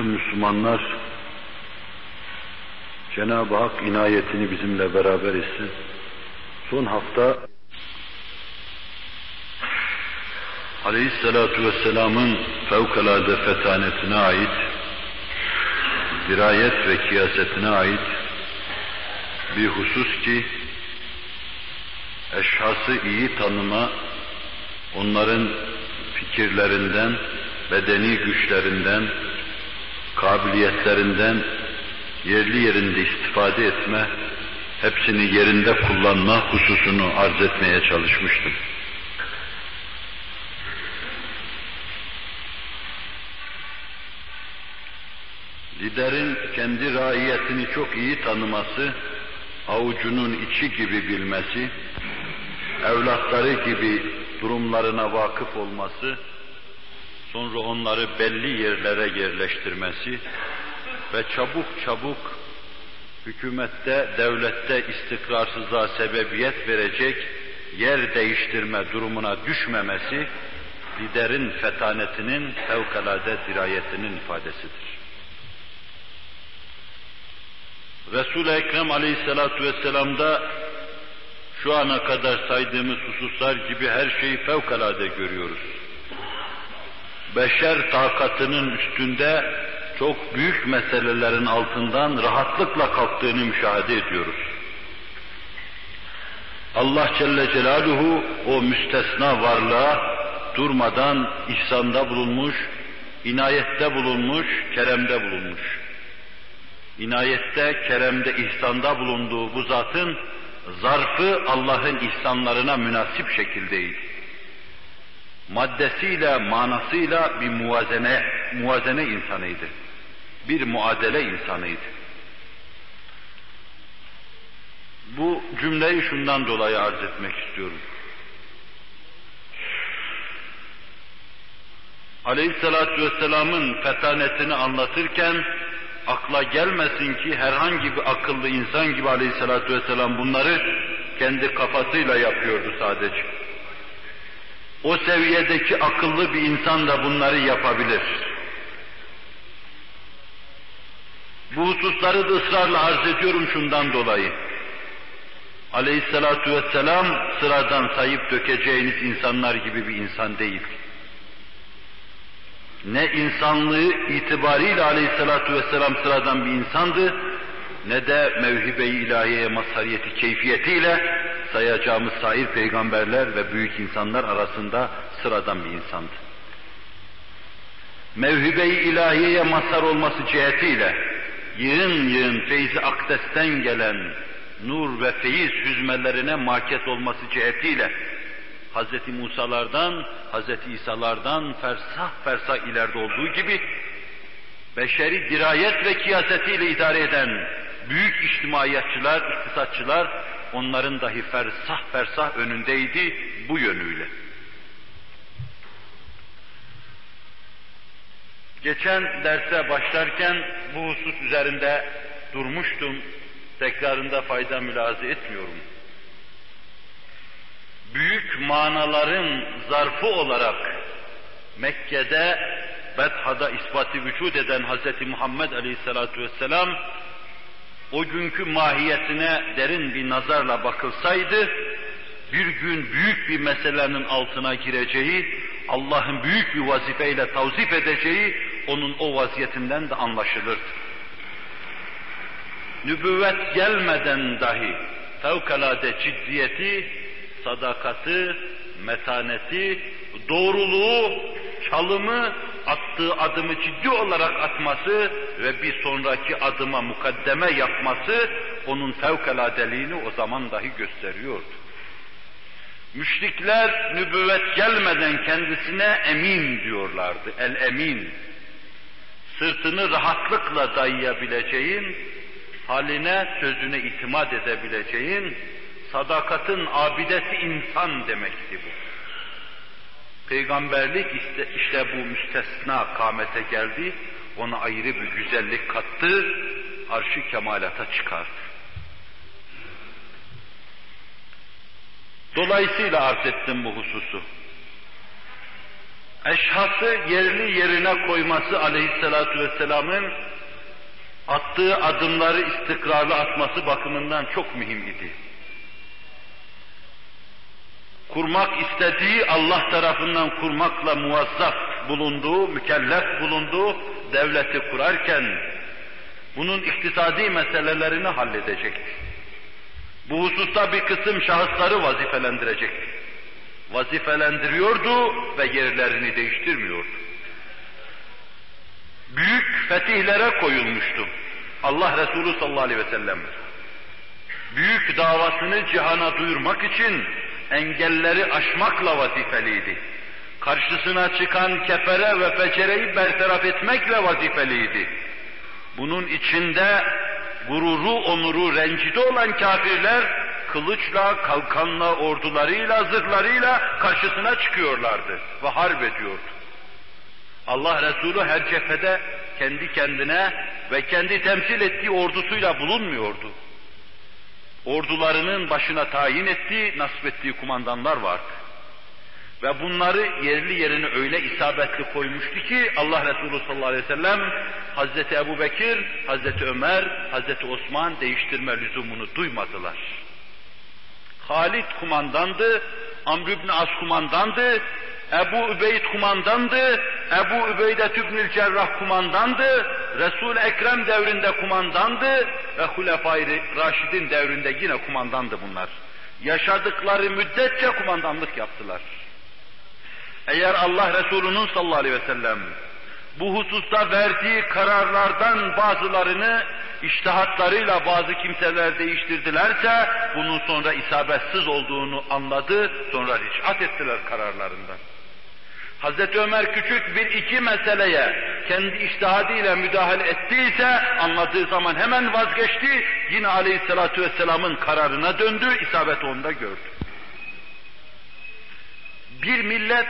Müslümanlar, Cenab-ı Hak inayetini bizimle beraber etsin. Son hafta Aleyhisselatu Vesselam'ın fevkalade fetanetine ait, dirayet ve kiyasetine ait bir husus ki, eşhası iyi tanıma, onların fikirlerinden, bedeni güçlerinden, kabiliyetlerinden yerli yerinde istifade etme, hepsini yerinde kullanma hususunu arz etmeye çalışmıştım. Liderin kendi raiyetini çok iyi tanıması, avucunun içi gibi bilmesi, evlatları gibi durumlarına vakıf olması, sonra onları belli yerlere yerleştirmesi ve çabuk çabuk hükümette, devlette istikrarsızlığa sebebiyet verecek yer değiştirme durumuna düşmemesi, liderin fetanetinin, fevkalade dirayetinin ifadesidir. Resul-i Ekrem aleyhissalatu vesselam'da şu ana kadar saydığımız hususlar gibi her şeyi fevkalade görüyoruz. Beşer takatının üstünde çok büyük meselelerin altından rahatlıkla kalktığını müşahede ediyoruz. Allah Celle Celaluhu o müstesna varlığa durmadan ihsanda bulunmuş, inayette bulunmuş, keremde bulunmuş. İnayette, keremde, ihsanda bulunduğu bu zatın zarfı Allah'ın ihsanlarına münasip şekildeydi. Maddesiyle, manasıyla bir muvazene, muvazene insanıydı. Bir muadele insanıydı. Bu cümleyi şundan dolayı arz etmek istiyorum. Aleyhissalatü vesselamın fetanetini anlatırken akla gelmesin ki herhangi bir akıllı insan gibi aleyhissalatü vesselam bunları kendi kafasıyla yapıyordu sadece. O seviyedeki akıllı bir insan da bunları yapabilir. Bu hususları da ısrarla arz ediyorum şundan dolayı. Aleyhissalatu vesselam sıradan sayıp dökeceğiniz insanlar gibi bir insan değil. Ne insanlığı itibariyle aleyhissalatu vesselam sıradan bir insandı, ne de mevhibe-i ilahiyeye mazhariyeti keyfiyetiyle sayacağımız sair peygamberler ve büyük insanlar arasında sıradan bir insandı. Mevhibe-i ilahiyeye mazhar olması cihetiyle yığın yığın feyzi akdesten gelen nur ve feyiz hüzmelerine maket olması cihetiyle Hz. Musa'lardan, Hz. İsa'lardan fersah fersah ileride olduğu gibi beşeri dirayet ve kiyasetiyle idare eden büyük içtimaiyatçılar, iktisatçılar onların dahi fersah fersah önündeydi bu yönüyle. Geçen derse başlarken bu husus üzerinde durmuştum. Tekrarında fayda mülaze etmiyorum. Büyük manaların zarfı olarak Mekke'de Betha'da ispatı vücut eden Hz. Muhammed Aleyhisselatü Vesselam o günkü mahiyetine derin bir nazarla bakılsaydı, bir gün büyük bir meselenin altına gireceği, Allah'ın büyük bir vazifeyle tavzif edeceği, onun o vaziyetinden de anlaşılırdı. Nübüvvet gelmeden dahi fevkalade ciddiyeti, sadakati, metaneti, doğruluğu, çalımı, attığı adımı ciddi olarak atması ve bir sonraki adıma mukaddeme yapması onun fevkaladeliğini o zaman dahi gösteriyordu. Müşrikler nübüvvet gelmeden kendisine emin diyorlardı. El emin. Sırtını rahatlıkla dayayabileceğin, haline, sözüne itimat edebileceğin, sadakatın abidesi insan demekti bu. Peygamberlik işte, işte bu müstesna kâmete geldi, ona ayrı bir güzellik kattı, arşı kemalata çıkardı. Dolayısıyla arz ettim bu hususu. eşhası yerli yerine koyması aleyhissalatu vesselamın attığı adımları istikrarlı atması bakımından çok mühim idi. Kurmak istediği Allah tarafından kurmakla muvazzaf bulunduğu, mükellef bulunduğu devleti kurarken bunun iktisadi meselelerini halledecekti. Bu hususta bir kısım şahısları vazifelendirecekti. Vazifelendiriyordu ve yerlerini değiştirmiyordu. Büyük fetihlere koyulmuştu. Allah Resulü sallallahu aleyhi ve sellem. Büyük davasını cihana duyurmak için engelleri aşmakla vazifeliydi. Karşısına çıkan kefere ve fecereyi bertaraf etmekle vazifeliydi. Bunun içinde gururu, onuru rencide olan kafirler kılıçla, kalkanla, ordularıyla, zırhlarıyla karşısına çıkıyorlardı ve harp ediyordu. Allah Resulü her cephede kendi kendine ve kendi temsil ettiği ordusuyla bulunmuyordu. Ordularının başına tayin ettiği, nasip ettiği kumandanlar vardı. Ve bunları yerli yerine öyle isabetli koymuştu ki Allah Resulü sallallahu aleyhi ve sellem Hazreti Ebu Bekir, Hazreti Ömer, Hazreti Osman değiştirme lüzumunu duymadılar. Halit kumandandı, Amr ibn As kumandandı, Ebu Übeyd kumandandı, Ebu Übeyde Tübnül Cerrah kumandandı, resul Ekrem devrinde kumandandı ve Hulefai Raşid'in devrinde yine kumandandı bunlar. Yaşadıkları müddetçe kumandanlık yaptılar. Eğer Allah Resulü'nün sallallahu aleyhi ve sellem bu hususta verdiği kararlardan bazılarını iştihatlarıyla bazı kimseler değiştirdilerse bunun sonra isabetsiz olduğunu anladı, sonra ricat ettiler kararlarından. Hazreti Ömer küçük bir iki meseleye kendi iştihadıyla müdahale ettiyse anladığı zaman hemen vazgeçti, yine aleyhissalatu vesselamın kararına döndü, isabet onda gördü. Bir millet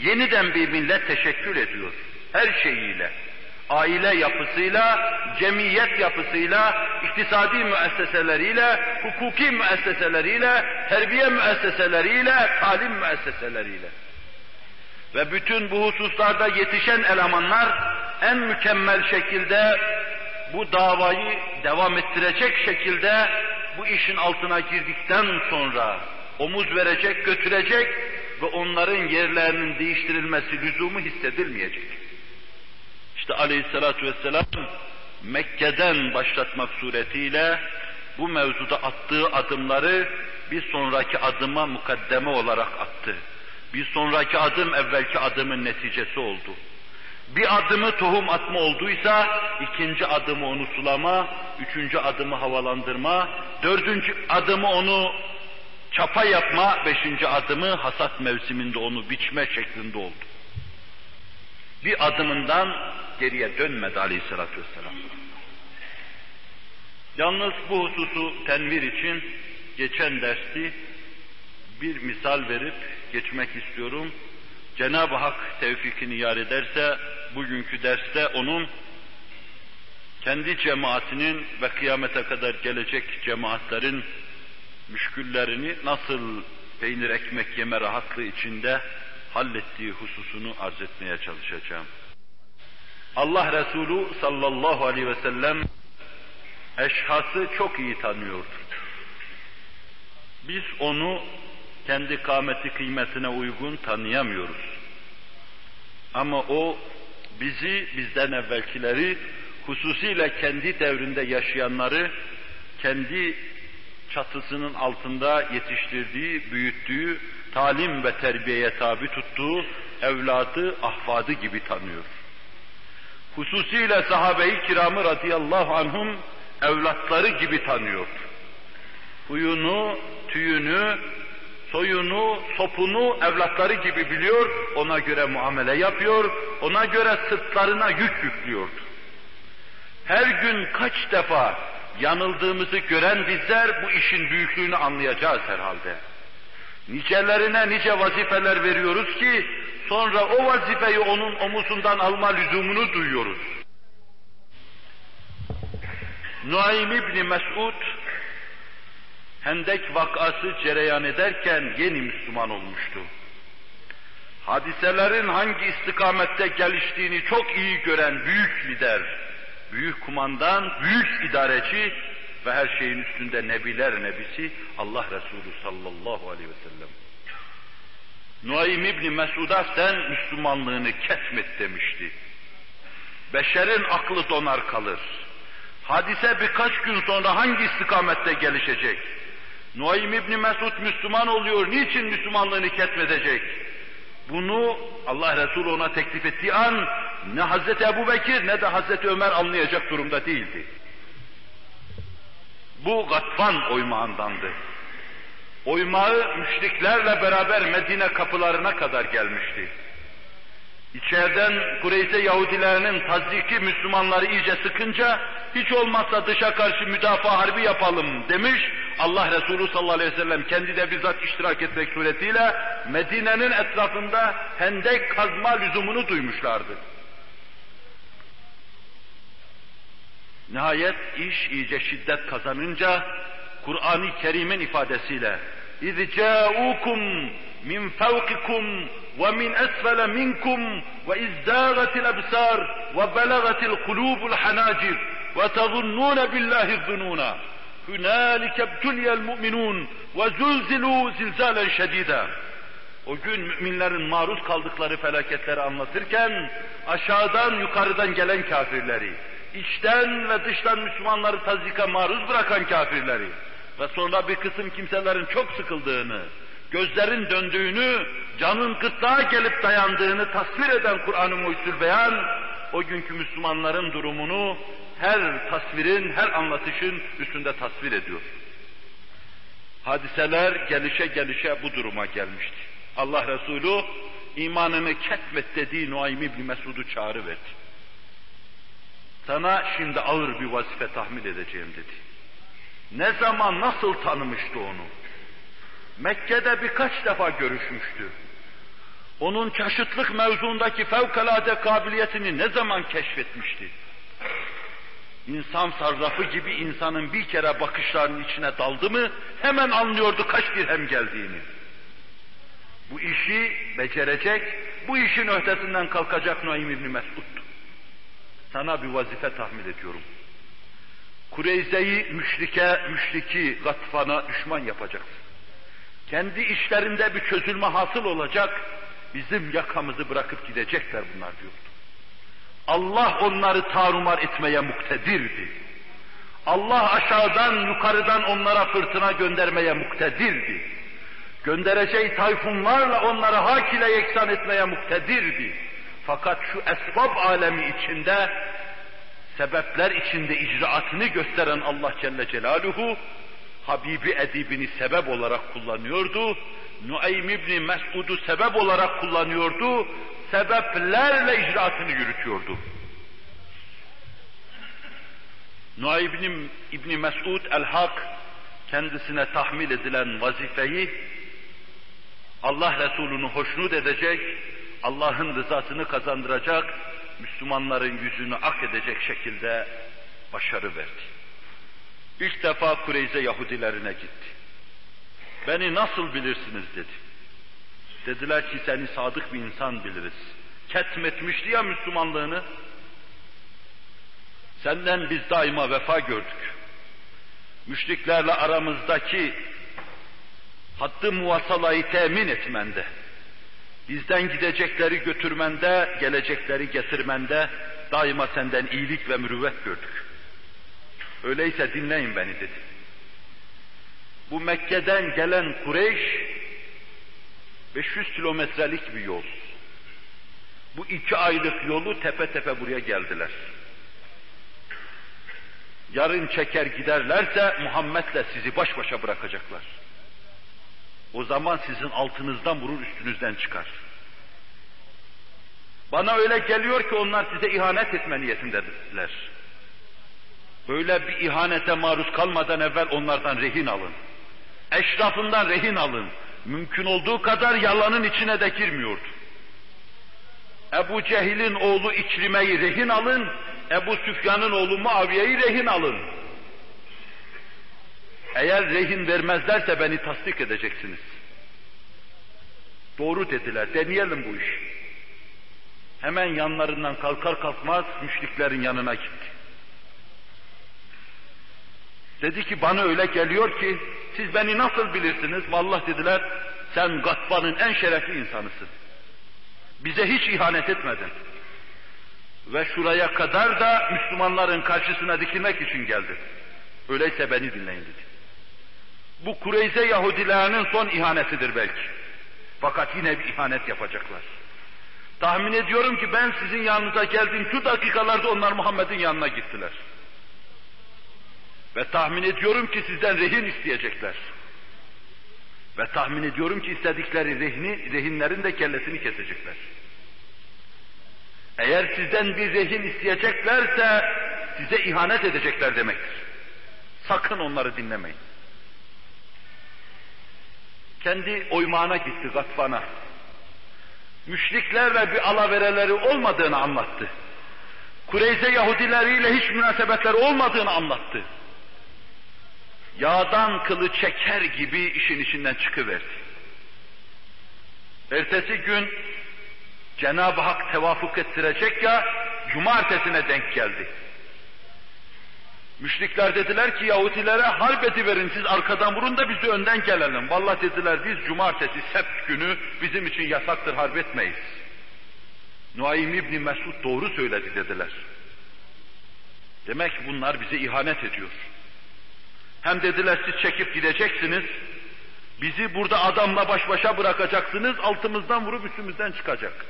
yeniden bir millet teşekkül ediyor. Her şeyiyle. Aile yapısıyla, cemiyet yapısıyla, iktisadi müesseseleriyle, hukuki müesseseleriyle, terbiye müesseseleriyle, talim müesseseleriyle. Ve bütün bu hususlarda yetişen elemanlar en mükemmel şekilde bu davayı devam ettirecek şekilde bu işin altına girdikten sonra omuz verecek, götürecek ve onların yerlerinin değiştirilmesi lüzumu hissedilmeyecek. İşte aleyhissalatü vesselam Mekke'den başlatmak suretiyle bu mevzuda attığı adımları bir sonraki adıma mukaddeme olarak attı. Bir sonraki adım evvelki adımın neticesi oldu. Bir adımı tohum atma olduysa, ikinci adımı onu sulama, üçüncü adımı havalandırma, dördüncü adımı onu çapa yapma, beşinci adımı hasat mevsiminde onu biçme şeklinde oldu. Bir adımından geriye dönmedi aleyhissalatü vesselam. Yalnız bu hususu tenvir için geçen dersi bir misal verip geçmek istiyorum. Cenab-ı Hak tevfikini yar ederse bugünkü derste onun kendi cemaatinin ve kıyamete kadar gelecek cemaatlerin müşküllerini nasıl peynir ekmek yeme rahatlığı içinde hallettiği hususunu arz etmeye çalışacağım. Allah Resulü sallallahu aleyhi ve sellem eşhası çok iyi tanıyordu. Biz onu kendi kâmeti kıymetine uygun tanıyamıyoruz. Ama o bizi, bizden evvelkileri, hususiyle kendi devrinde yaşayanları, kendi çatısının altında yetiştirdiği, büyüttüğü, talim ve terbiyeye tabi tuttuğu evladı, ahfadı gibi tanıyor. Hususiyle sahabe-i kiramı radıyallahu anhum evlatları gibi tanıyor. Huyunu, tüyünü, soyunu, sopunu evlatları gibi biliyor, ona göre muamele yapıyor, ona göre sırtlarına yük yüklüyordu. Her gün kaç defa yanıldığımızı gören bizler bu işin büyüklüğünü anlayacağız herhalde. Nicelerine nice vazifeler veriyoruz ki sonra o vazifeyi onun omuzundan alma lüzumunu duyuyoruz. Nuaym İbni Mes'ud Hendek vakası cereyan ederken yeni Müslüman olmuştu. hadiselerin hangi istikamette geliştiğini çok iyi gören büyük lider, büyük kumandan, büyük idareci ve her şeyin üstünde nebiler nebisi Allah Resulü sallallahu aleyhi ve sellem. Nuaym İbni Mesud'a sen Müslümanlığını ketmet demişti. Beşerin aklı donar kalır. Hadise birkaç gün sonra hangi istikamette gelişecek? Nuaym İbni Mesud Müslüman oluyor, niçin Müslümanlığını ketmedecek? Bunu Allah Resulü ona teklif ettiği an ne Hazreti Ebu Bekir ne de Hazreti Ömer anlayacak durumda değildi. Bu Gatfan oymağındandı. Oymağı müşriklerle beraber Medine kapılarına kadar gelmişti. İçeriden Kureyze Yahudilerinin taziki Müslümanları iyice sıkınca hiç olmazsa dışa karşı müdafaa harbi yapalım demiş. Allah Resulü sallallahu aleyhi ve sellem kendi de bizzat iştirak etmek suretiyle Medine'nin etrafında hendek kazma lüzumunu duymuşlardı. Nihayet iş iyice şiddet kazanınca Kur'an-ı Kerim'in ifadesiyle اِذْ جَاءُوكُمْ مِنْ فَوْقِكُمْ وَمِنْ أَسْفَلَ مِنْكُمْ وَإِذْ زَاغَتِ الْأَبْصَارُ وَبَلَغَتِ الْقُلُوبُ الْحَنَاجِرَ وَتَظُنُّونَ بِاللّٰهِ الظُّنُونَ هُنَالِكَ ابْتُلِيَ الْمُؤْمِنُونَ وَزُلْزِلُوا زِلْزَالًا شَد۪يدًا O gün müminlerin maruz kaldıkları felaketleri anlatırken aşağıdan yukarıdan gelen kafirleri, içten ve dıştan Müslümanları tazika maruz bırakan kafirleri ve sonra bir kısım kimselerin çok sıkıldığını, gözlerin döndüğünü, canın gırtlağa gelip dayandığını tasvir eden Kur'an-ı Muhyüzül Beyan, o günkü Müslümanların durumunu her tasvirin, her anlatışın üstünde tasvir ediyor. Hadiseler gelişe gelişe bu duruma gelmişti. Allah Resulü imanını ketmet dediği Nuaym İbni Mesud'u çağrıverdi. Sana şimdi ağır bir vazife tahmil edeceğim dedi. Ne zaman nasıl tanımıştı onu? Mekke'de birkaç defa görüşmüştü. Onun çeşitlik mevzuundaki fevkalade kabiliyetini ne zaman keşfetmişti? İnsan sarrafı gibi insanın bir kere bakışlarının içine daldı mı hemen anlıyordu kaç dirhem geldiğini. Bu işi becerecek, bu işin öhtesinden kalkacak Naim İbni Mesud'du. Sana bir vazife tahmin ediyorum. Kureyze'yi müşrike, müşriki, gatfana düşman yapacaksın. Kendi işlerinde bir çözülme hasıl olacak, bizim yakamızı bırakıp gidecekler bunlar diyordu. Allah onları tarumar etmeye muktedirdi. Allah aşağıdan yukarıdan onlara fırtına göndermeye muktedirdi. Göndereceği tayfunlarla onları hak ile yeksan etmeye muktedirdi. Fakat şu esbab alemi içinde, sebepler içinde icraatını gösteren Allah Celle Celaluhu, Habibi edibini sebep olarak kullanıyordu. Nuaym İbni Mesud'u sebep olarak kullanıyordu. Sebeplerle icraatını yürütüyordu. Nuaym İbni, Mesud el-Hak kendisine tahmil edilen vazifeyi Allah Resulü'nü hoşnut edecek, Allah'ın rızasını kazandıracak, Müslümanların yüzünü ak edecek şekilde başarı verdi. İlk defa Kureyze Yahudilerine gitti. Beni nasıl bilirsiniz dedi. Dediler ki seni sadık bir insan biliriz. Ketmetmişti ya Müslümanlığını. Senden biz daima vefa gördük. Müşriklerle aramızdaki hattı muvasalayı temin etmende, bizden gidecekleri götürmende, gelecekleri getirmende daima senden iyilik ve mürüvvet gördük. Öyleyse dinleyin beni dedi. Bu Mekke'den gelen Kureyş 500 kilometrelik bir yol. Bu iki aylık yolu tepe tepe buraya geldiler. Yarın çeker giderlerse Muhammed'le sizi baş başa bırakacaklar. O zaman sizin altınızdan vurur üstünüzden çıkar. Bana öyle geliyor ki onlar size ihanet etme niyetindedirler. Böyle bir ihanete maruz kalmadan evvel onlardan rehin alın. Eşrafından rehin alın. Mümkün olduğu kadar yalanın içine de girmiyordu. Ebu Cehil'in oğlu İkrime'yi rehin alın, Ebu Süfyan'ın oğlu Muaviye'yi rehin alın. Eğer rehin vermezlerse beni tasdik edeceksiniz. Doğru dediler, deneyelim bu işi. Hemen yanlarından kalkar kalkmaz müşriklerin yanına gitti. Dedi ki bana öyle geliyor ki siz beni nasıl bilirsiniz? Vallahi dediler sen Gatba'nın en şerefli insanısın. Bize hiç ihanet etmedin. Ve şuraya kadar da Müslümanların karşısına dikilmek için geldin. Öyleyse beni dinleyin dedi. Bu Kureyze Yahudilerinin son ihanetidir belki. Fakat yine bir ihanet yapacaklar. Tahmin ediyorum ki ben sizin yanınıza geldiğim şu dakikalarda onlar Muhammed'in yanına gittiler. Ve tahmin ediyorum ki sizden rehin isteyecekler. Ve tahmin ediyorum ki istedikleri rehni, rehinlerin de kellesini kesecekler. Eğer sizden bir rehin isteyeceklerse size ihanet edecekler demektir. Sakın onları dinlemeyin. Kendi oymağına gitti Gatfan'a. Müşriklerle bir alavereleri olmadığını anlattı. Kureyze Yahudileriyle hiç münasebetleri olmadığını anlattı. Yağdan kılı çeker gibi işin içinden çıkıverdi. Ertesi gün Cenab-ı Hak tevafuk ettirecek ya, cumartesine denk geldi. Müşrikler dediler ki Yahudilere harp ediverin siz arkadan vurun da biz de önden gelelim. Vallahi dediler biz cumartesi sept günü bizim için yasaktır harp etmeyiz. Nuaym İbni Mesud doğru söyledi dediler. Demek bunlar bize ihanet ediyor. Hem dediler siz çekip gideceksiniz, bizi burada adamla baş başa bırakacaksınız, altımızdan vurup üstümüzden çıkacak.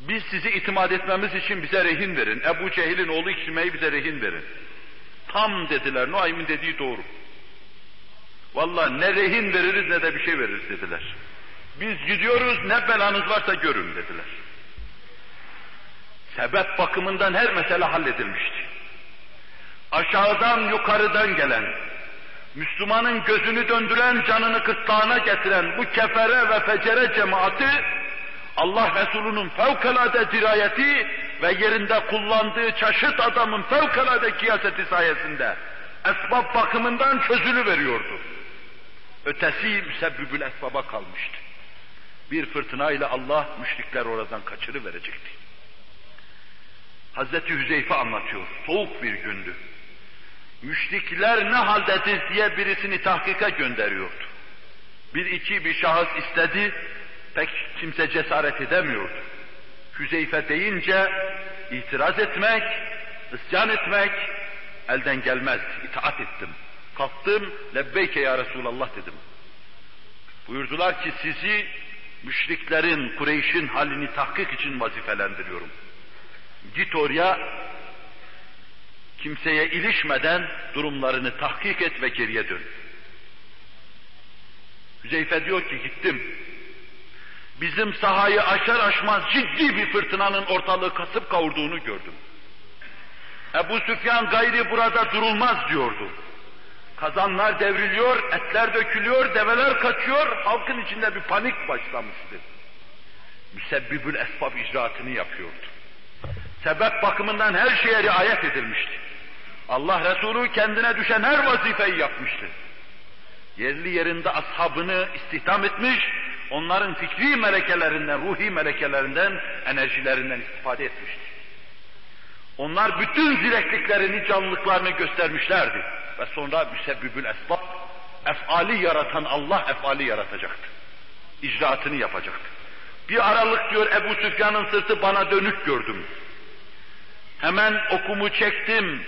Biz sizi itimat etmemiz için bize rehin verin. Ebu Cehil'in oğlu İkrime'yi bize rehin verin. Tam dediler, Nuaym'in dediği doğru. Vallahi ne rehin veririz ne de bir şey veririz dediler. Biz gidiyoruz ne belanız varsa görün dediler. Sebep bakımından her mesele halledilmişti. Aşağıdan yukarıdan gelen, Müslümanın gözünü döndüren, canını kıtlağına getiren bu kefere ve fecere cemaati Allah Resulü'nün fevkalade dirayeti ve yerinde kullandığı çeşit adamın fevkalade kıyaseti sayesinde esbab bakımından çözülü veriyordu. Ötesi müsebbibül esbaba kalmıştı. Bir fırtınayla Allah müşrikler oradan kaçırı verecekti. Hazreti Hüzeyfe anlatıyor. Soğuk bir gündü. Müşrikler ne haldedir diye birisini tahkika gönderiyordu. Bir iki bir şahıs istedi, pek kimse cesaret edemiyordu. Hüzeyfe deyince itiraz etmek, isyan etmek elden gelmez. İtaat ettim. Kalktım, lebbeyke ya Resulallah dedim. Buyurdular ki sizi müşriklerin, Kureyş'in halini tahkik için vazifelendiriyorum. Git oraya, kimseye ilişmeden durumlarını tahkik et ve geriye dön. Hüzeyfe diyor ki gittim, bizim sahayı aşar aşmaz ciddi bir fırtınanın ortalığı kasıp kavurduğunu gördüm. Ebu Süfyan gayri burada durulmaz diyordu. Kazanlar devriliyor, etler dökülüyor, develer kaçıyor, halkın içinde bir panik başlamıştı. Müsebbibül esbab icraatını yapıyordu. Sebep bakımından her şeye riayet edilmişti. Allah Resulü kendine düşen her vazifeyi yapmıştı. Yerli yerinde ashabını istihdam etmiş, onların fikri melekelerinden, ruhi melekelerinden, enerjilerinden istifade etmişti. Onlar bütün zilekliklerini, canlılıklarını göstermişlerdi. Ve sonra müsebbibül esbab, efali yaratan Allah efali yaratacaktı. İcraatını yapacaktı. Bir aralık diyor Ebu Süfyan'ın sırtı bana dönük gördüm. Hemen okumu çektim,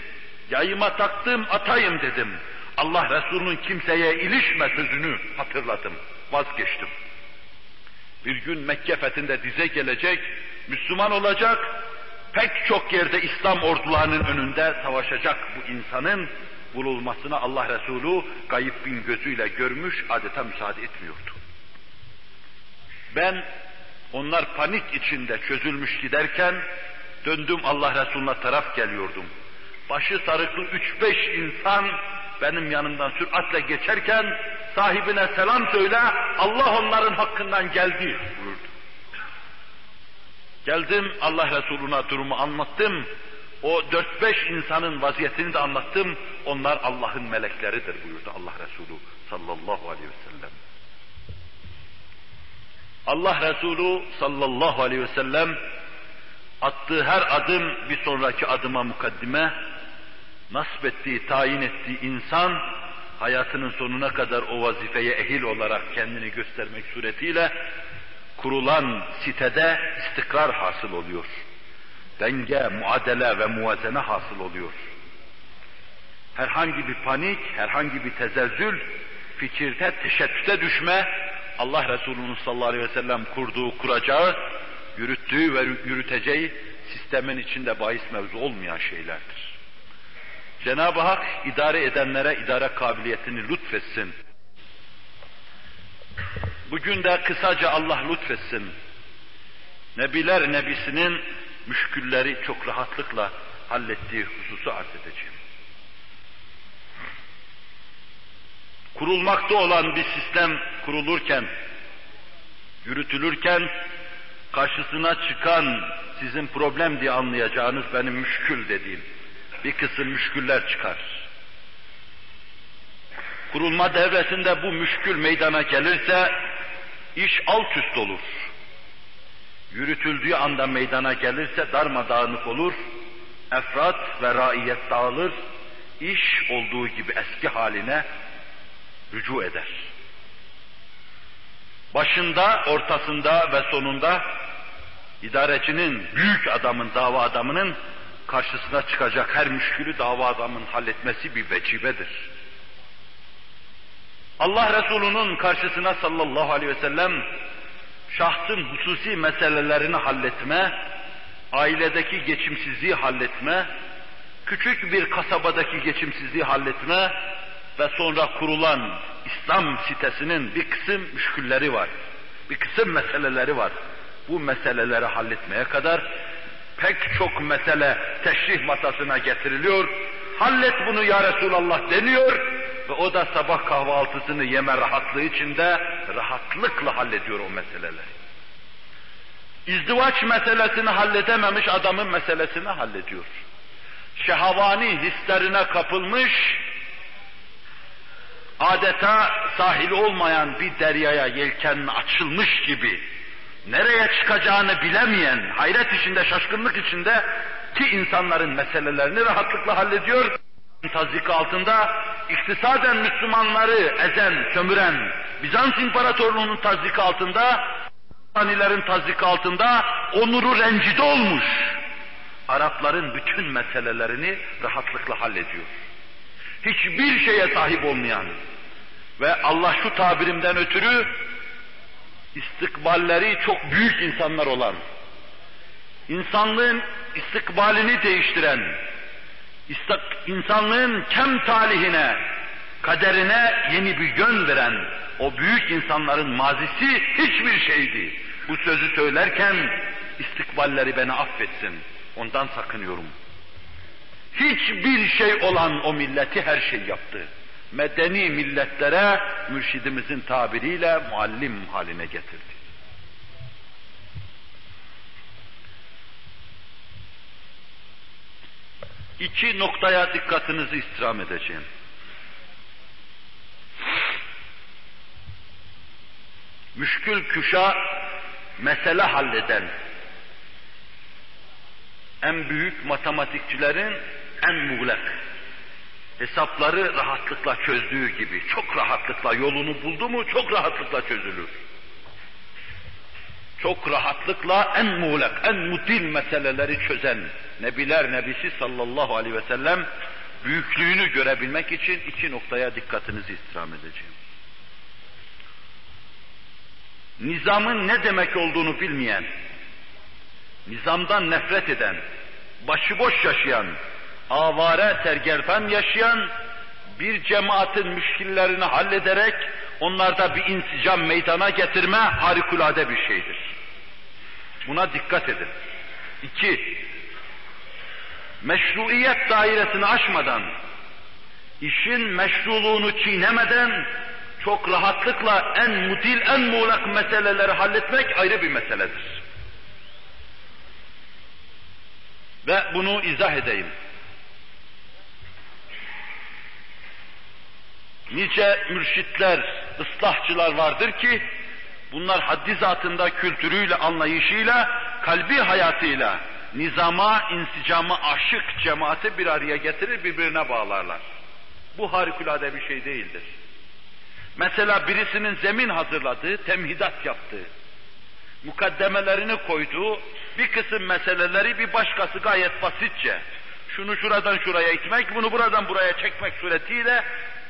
yayıma taktım, atayım dedim. Allah Resulü'nün kimseye ilişme sözünü hatırladım, vazgeçtim. Bir gün Mekke fethinde dize gelecek, Müslüman olacak, pek çok yerde İslam ordularının önünde savaşacak bu insanın bulunmasına Allah Resulü gayip bin gözüyle görmüş, adeta müsaade etmiyordu. Ben onlar panik içinde çözülmüş giderken döndüm Allah Resulü'ne taraf geliyordum. Başı sarıklı üç beş insan benim yanımdan süratle geçerken sahibine selam söyle Allah onların hakkından geldi buyurdu. Geldim Allah Resulü'ne durumu anlattım. O dört beş insanın vaziyetini de anlattım. Onlar Allah'ın melekleridir buyurdu Allah Resulü sallallahu aleyhi ve sellem. Allah Resulü sallallahu aleyhi ve sellem attığı her adım bir sonraki adıma mukaddime, nasip ettiği, tayin ettiği insan hayatının sonuna kadar o vazifeye ehil olarak kendini göstermek suretiyle kurulan sitede istikrar hasıl oluyor. Denge, muadele ve muvazene hasıl oluyor. Herhangi bir panik, herhangi bir tezezzül, fikirde teşettüte düşme, Allah Resulü'nün sallallahu aleyhi ve sellem kurduğu, kuracağı, yürüttüğü ve yürüteceği sistemin içinde bahis mevzu olmayan şeylerdir. Cenab-ı Hak idare edenlere idare kabiliyetini lütfetsin. Bugün de kısaca Allah lütfetsin. Nebiler Nebisi'nin müşkülleri çok rahatlıkla hallettiği hususu arz edeceğim. Kurulmakta olan bir sistem kurulurken, yürütülürken, karşısına çıkan sizin problem diye anlayacağınız benim müşkül dediğim bir kısım müşküller çıkar. Kurulma devresinde bu müşkül meydana gelirse iş alt üst olur. Yürütüldüğü anda meydana gelirse darmadağınık olur, efrat ve raiyet dağılır, iş olduğu gibi eski haline rücu eder. Başında, ortasında ve sonunda idarecinin, büyük adamın, dava adamının karşısına çıkacak her müşkülü dava adamın halletmesi bir vecibedir. Allah Resulü'nün karşısına sallallahu aleyhi ve sellem şahsın hususi meselelerini halletme, ailedeki geçimsizliği halletme, küçük bir kasabadaki geçimsizliği halletme ve sonra kurulan İslam sitesinin bir kısım müşkülleri var. Bir kısım meseleleri var. Bu meseleleri halletmeye kadar pek çok mesele teşrih masasına getiriliyor. Hallet bunu ya Resulallah deniyor ve o da sabah kahvaltısını yeme rahatlığı içinde rahatlıkla hallediyor o meseleleri. İzdivaç meselesini halledememiş adamın meselesini hallediyor. Şehavani hislerine kapılmış, adeta sahili olmayan bir deryaya yelken açılmış gibi nereye çıkacağını bilemeyen, hayret içinde, şaşkınlık içinde ki insanların meselelerini rahatlıkla hallediyor. Tazik altında iktisaden Müslümanları ezen, sömüren Bizans İmparatorluğu'nun tazik altında, Anilerin tazik altında onuru rencide olmuş. Arapların bütün meselelerini rahatlıkla hallediyor. Hiçbir şeye sahip olmayan ve Allah şu tabirimden ötürü istikballeri çok büyük insanlar olan, insanlığın istikbalini değiştiren, insanlığın kem talihine, kaderine yeni bir yön veren o büyük insanların mazisi hiçbir şeydi. Bu sözü söylerken istikballeri beni affetsin. Ondan sakınıyorum. Hiçbir şey olan o milleti her şey yaptı medeni milletlere mürşidimizin tabiriyle muallim haline getirdi. İki noktaya dikkatinizi istirham edeceğim. Müşkül küşa mesele halleden en büyük matematikçilerin en muğlak hesapları rahatlıkla çözdüğü gibi, çok rahatlıkla yolunu buldu mu çok rahatlıkla çözülür. Çok rahatlıkla en muğlak, en mutil meseleleri çözen Nebiler Nebisi sallallahu aleyhi ve sellem büyüklüğünü görebilmek için iki noktaya dikkatinizi istirham edeceğim. Nizamın ne demek olduğunu bilmeyen, nizamdan nefret eden, başıboş yaşayan, avare sergerdan yaşayan bir cemaatin müşkillerini hallederek onlarda bir insicam meydana getirme harikulade bir şeydir. Buna dikkat edin. İki, meşruiyet dairesini aşmadan, işin meşruluğunu çiğnemeden çok rahatlıkla en mutil, en muğlak meseleleri halletmek ayrı bir meseledir. Ve bunu izah edeyim. Nice mürşitler, ıslahçılar vardır ki Bunlar haddi zatında kültürüyle, anlayışıyla, kalbi hayatıyla, nizama, insicama aşık cemaati bir araya getirir, birbirine bağlarlar. Bu harikulade bir şey değildir. Mesela birisinin zemin hazırladığı, temhidat yaptığı, mukaddemelerini koyduğu bir kısım meseleleri bir başkası gayet basitçe, şunu şuradan şuraya itmek, bunu buradan buraya çekmek suretiyle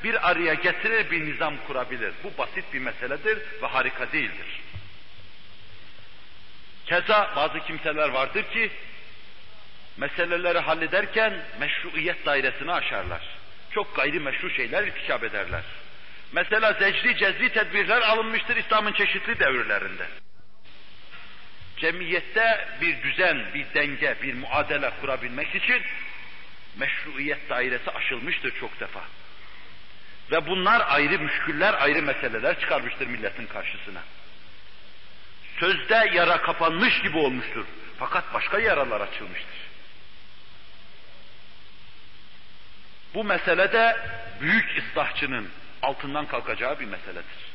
bir araya getirir, bir nizam kurabilir. Bu basit bir meseledir ve harika değildir. Keza bazı kimseler vardır ki, meseleleri hallederken meşruiyet dairesini aşarlar. Çok gayri meşru şeyler irtikap ederler. Mesela zecri cezri tedbirler alınmıştır İslam'ın çeşitli devirlerinde. Cemiyette bir düzen, bir denge, bir muadele kurabilmek için meşruiyet dairesi aşılmıştır çok defa. Ve bunlar ayrı müşküller, ayrı meseleler çıkarmıştır milletin karşısına. Sözde yara kapanmış gibi olmuştur. Fakat başka yaralar açılmıştır. Bu mesele de büyük ıslahçının altından kalkacağı bir meseledir.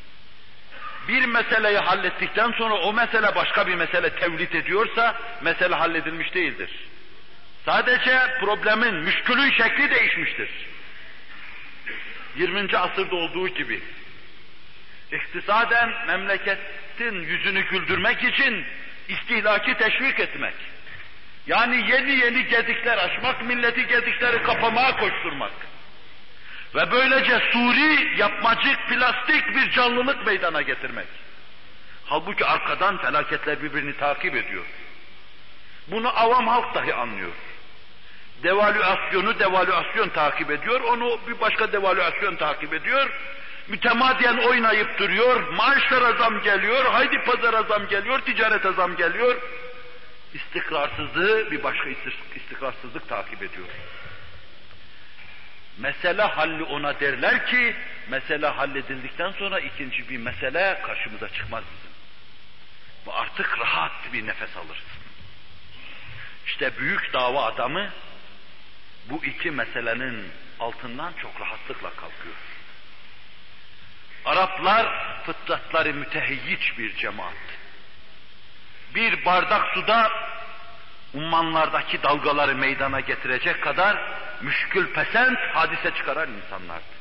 Bir meseleyi hallettikten sonra o mesele başka bir mesele tevlit ediyorsa mesele halledilmiş değildir. Sadece problemin, müşkülün şekli değişmiştir. 20. asırda olduğu gibi iktisaden memleketin yüzünü güldürmek için istihlaki teşvik etmek. Yani yeni yeni gedikler açmak, milleti gedikleri kapamaya koşturmak. Ve böylece suri, yapmacık, plastik bir canlılık meydana getirmek. Halbuki arkadan felaketler birbirini takip ediyor. Bunu avam halk dahi anlıyor. Devalüasyonu devalüasyon takip ediyor, onu bir başka devalüasyon takip ediyor. Mütemadiyen oynayıp duruyor, maaşlara zam geliyor, haydi pazara zam geliyor, ticarete zam geliyor. İstikrarsızlığı bir başka istikrarsızlık takip ediyor. Mesele halli ona derler ki, mesele halledildikten sonra ikinci bir mesele karşımıza çıkmaz bizim. Bu artık rahat bir nefes alırız. İşte büyük dava adamı bu iki meselenin altından çok rahatlıkla kalkıyor. Araplar fıtratları mütehiyyiç bir cemaat. Bir bardak suda ummanlardaki dalgaları meydana getirecek kadar müşkül pesent hadise çıkaran insanlardı.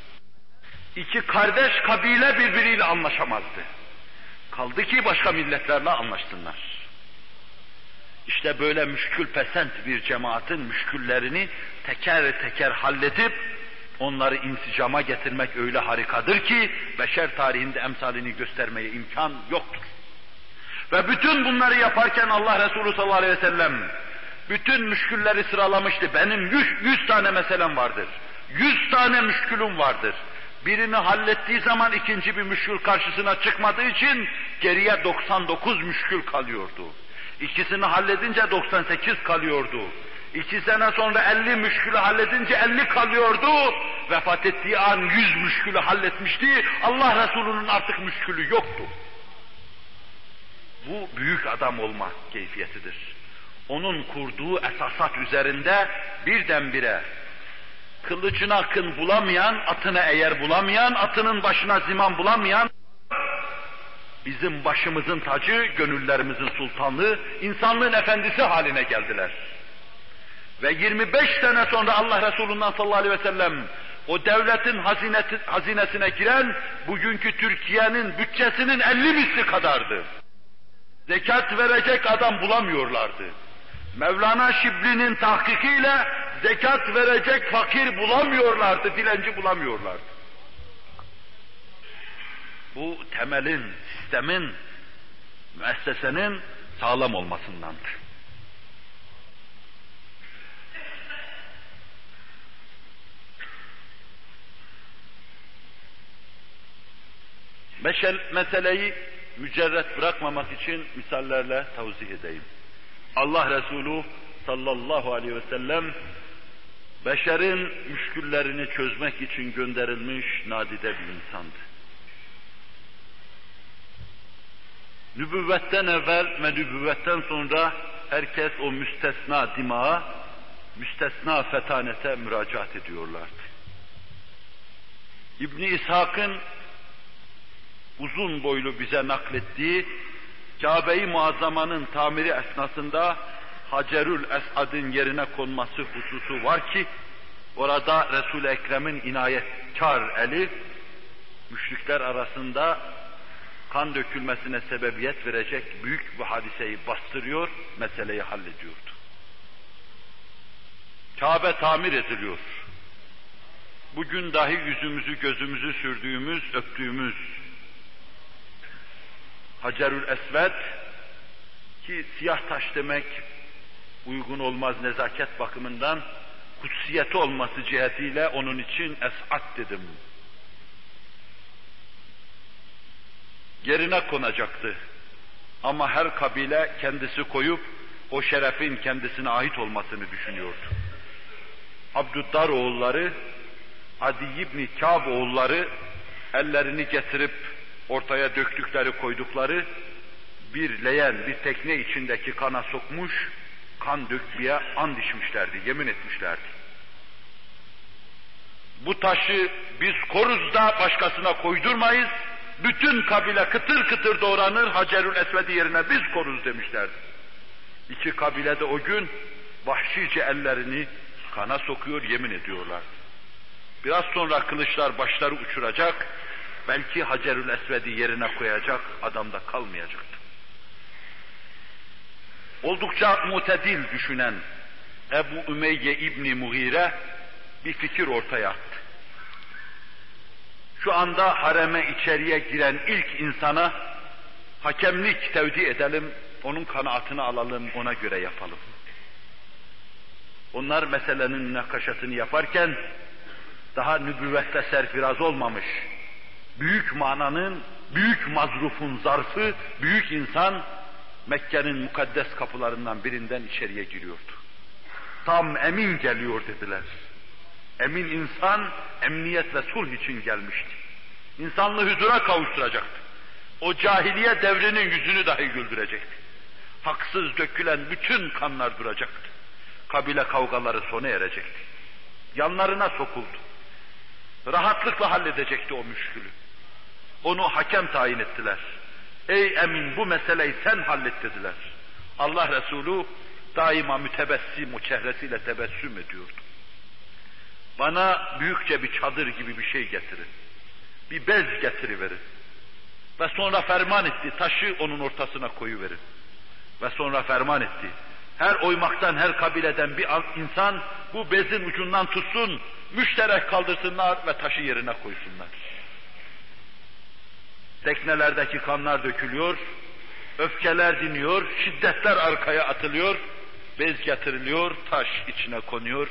İki kardeş kabile birbiriyle anlaşamazdı. Kaldı ki başka milletlerle anlaşsınlar. İşte böyle müşkül pesent bir cemaatin müşküllerini teker teker halledip onları insicama getirmek öyle harikadır ki beşer tarihinde emsalini göstermeye imkan yoktur. Ve bütün bunları yaparken Allah Resulü sallallahu aleyhi ve sellem bütün müşkülleri sıralamıştı. Benim yüz, yüz tane meselem vardır. Yüz tane müşkülüm vardır. Birini hallettiği zaman ikinci bir müşkül karşısına çıkmadığı için geriye 99 müşkül kalıyordu. İkisini halledince 98 kalıyordu. İki sene sonra 50 müşkülü halledince 50 kalıyordu. Vefat ettiği an 100 müşkülü halletmişti. Allah Resulü'nün artık müşkülü yoktu. Bu büyük adam olma keyfiyetidir. Onun kurduğu esasat üzerinde birdenbire kılıcına kın bulamayan, atına eğer bulamayan, atının başına ziman bulamayan, bizim başımızın tacı, gönüllerimizin sultanlığı, insanlığın efendisi haline geldiler. Ve 25 sene sonra Allah Resulü'nden sallallahu aleyhi ve sellem o devletin hazinesine giren bugünkü Türkiye'nin bütçesinin 50 misli kadardı. Zekat verecek adam bulamıyorlardı. Mevlana Şibli'nin tahkikiyle zekat verecek fakir bulamıyorlardı, dilenci bulamıyorlardı. Bu temelin, sistemin, müessesenin sağlam olmasındandır. Meşel, meseleyi mücerret bırakmamak için misallerle tavzih edeyim. Allah Resulü sallallahu aleyhi ve sellem beşerin müşküllerini çözmek için gönderilmiş nadide bir insandı. Nübüvvetten evvel ve nübüvvetten sonra herkes o müstesna dimağa, müstesna fetanete müracaat ediyorlardı. İbni İshak'ın uzun boylu bize naklettiği Kabe-i Muazzama'nın tamiri esnasında Hacerül Esad'ın yerine konması hususu var ki orada Resul-i Ekrem'in inayetkar eli müşrikler arasında kan dökülmesine sebebiyet verecek büyük bir hadiseyi bastırıyor, meseleyi hallediyordu. Kabe tamir ediliyor. Bugün dahi yüzümüzü gözümüzü sürdüğümüz, öptüğümüz Hacerül Esved ki siyah taş demek uygun olmaz nezaket bakımından kutsiyeti olması cihetiyle onun için esat dedim. Yerine konacaktı. Ama her kabile kendisi koyup o şerefin kendisine ait olmasını düşünüyordu. Abdüddar oğulları, Adi İbni Kâb oğulları ellerini getirip ortaya döktükleri koydukları bir leyen, bir tekne içindeki kana sokmuş, kan dökmeye and içmişlerdi, yemin etmişlerdi. Bu taşı biz koruz da başkasına koydurmayız, bütün kabile kıtır kıtır doğranır, Hacerül Esved'i yerine biz koruz demişlerdi. İki kabile de o gün vahşice ellerini kana sokuyor, yemin ediyorlar. Biraz sonra kılıçlar başları uçuracak, belki Hacerül Esved'i yerine koyacak, adamda kalmayacaktı. Oldukça mutedil düşünen Ebu Ümeyye İbni Muhire bir fikir ortaya attı. Şu anda hareme içeriye giren ilk insana hakemlik tevdi edelim, onun kanaatını alalım, ona göre yapalım. Onlar meselenin münakaşasını yaparken daha nübüvvette serfiraz olmamış, büyük mananın, büyük mazrufun zarfı, büyük insan Mekke'nin mukaddes kapılarından birinden içeriye giriyordu. Tam emin geliyor dediler. Emin insan emniyet ve sulh için gelmişti. İnsanlığı huzura kavuşturacaktı. O cahiliye devrinin yüzünü dahi güldürecekti. Haksız dökülen bütün kanlar duracaktı. Kabile kavgaları sona erecekti. Yanlarına sokuldu. Rahatlıkla halledecekti o müşkülü. Onu hakem tayin ettiler. Ey emin bu meseleyi sen hallet dediler. Allah Resulü daima mütebessim o çehresiyle tebessüm ediyordu. Bana büyükçe bir çadır gibi bir şey getirin. Bir bez getiriverin. Ve sonra ferman etti, taşı onun ortasına koyuverin. Ve sonra ferman etti. Her oymaktan, her kabileden bir insan bu bezin ucundan tutsun, müşterek kaldırsınlar ve taşı yerine koysunlar. Teknelerdeki kanlar dökülüyor, öfkeler diniyor, şiddetler arkaya atılıyor, bez getiriliyor, taş içine konuyor,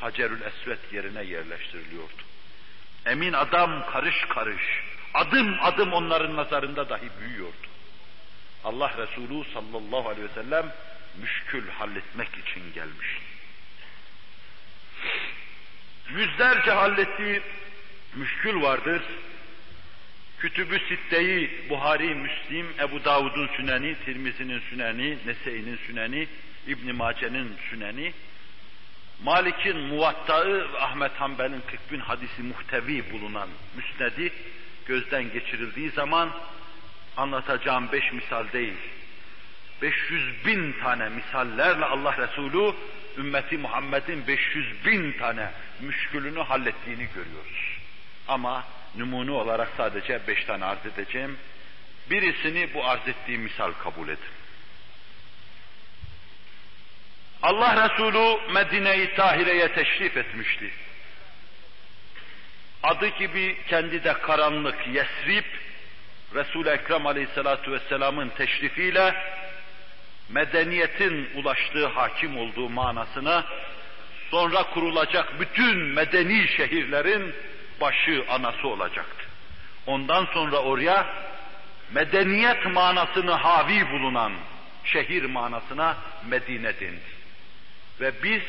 Hacerül Esvet yerine yerleştiriliyordu. Emin adam karış karış, adım adım onların nazarında dahi büyüyordu. Allah Resulü sallallahu aleyhi ve sellem müşkül halletmek için gelmiş. Yüzlerce hallettiği müşkül vardır. Kütübü Sitte'yi Buhari, Müslim, Ebu Davud'un süneni, Tirmizi'nin süneni, Nese'inin süneni, İbn Mace'nin süneni, Malik'in muvattağı ve Ahmet Hanbel'in 40 bin hadisi muhtevi bulunan müsnedi gözden geçirildiği zaman anlatacağım beş misal değil, 500 bin tane misallerle Allah Resulü ümmeti Muhammed'in 500 bin tane müşkülünü hallettiğini görüyoruz. Ama numune olarak sadece beş tane arz edeceğim. Birisini bu arz ettiğim misal kabul edin. Allah Resulü Medine-i Tahire'ye teşrif etmişti. Adı gibi kendi de karanlık Yesrib, Resul-i Ekrem Aleyhisselatü Vesselam'ın teşrifiyle medeniyetin ulaştığı hakim olduğu manasına sonra kurulacak bütün medeni şehirlerin başı anası olacaktı. Ondan sonra oraya medeniyet manasını havi bulunan şehir manasına Medine dendi. Ve biz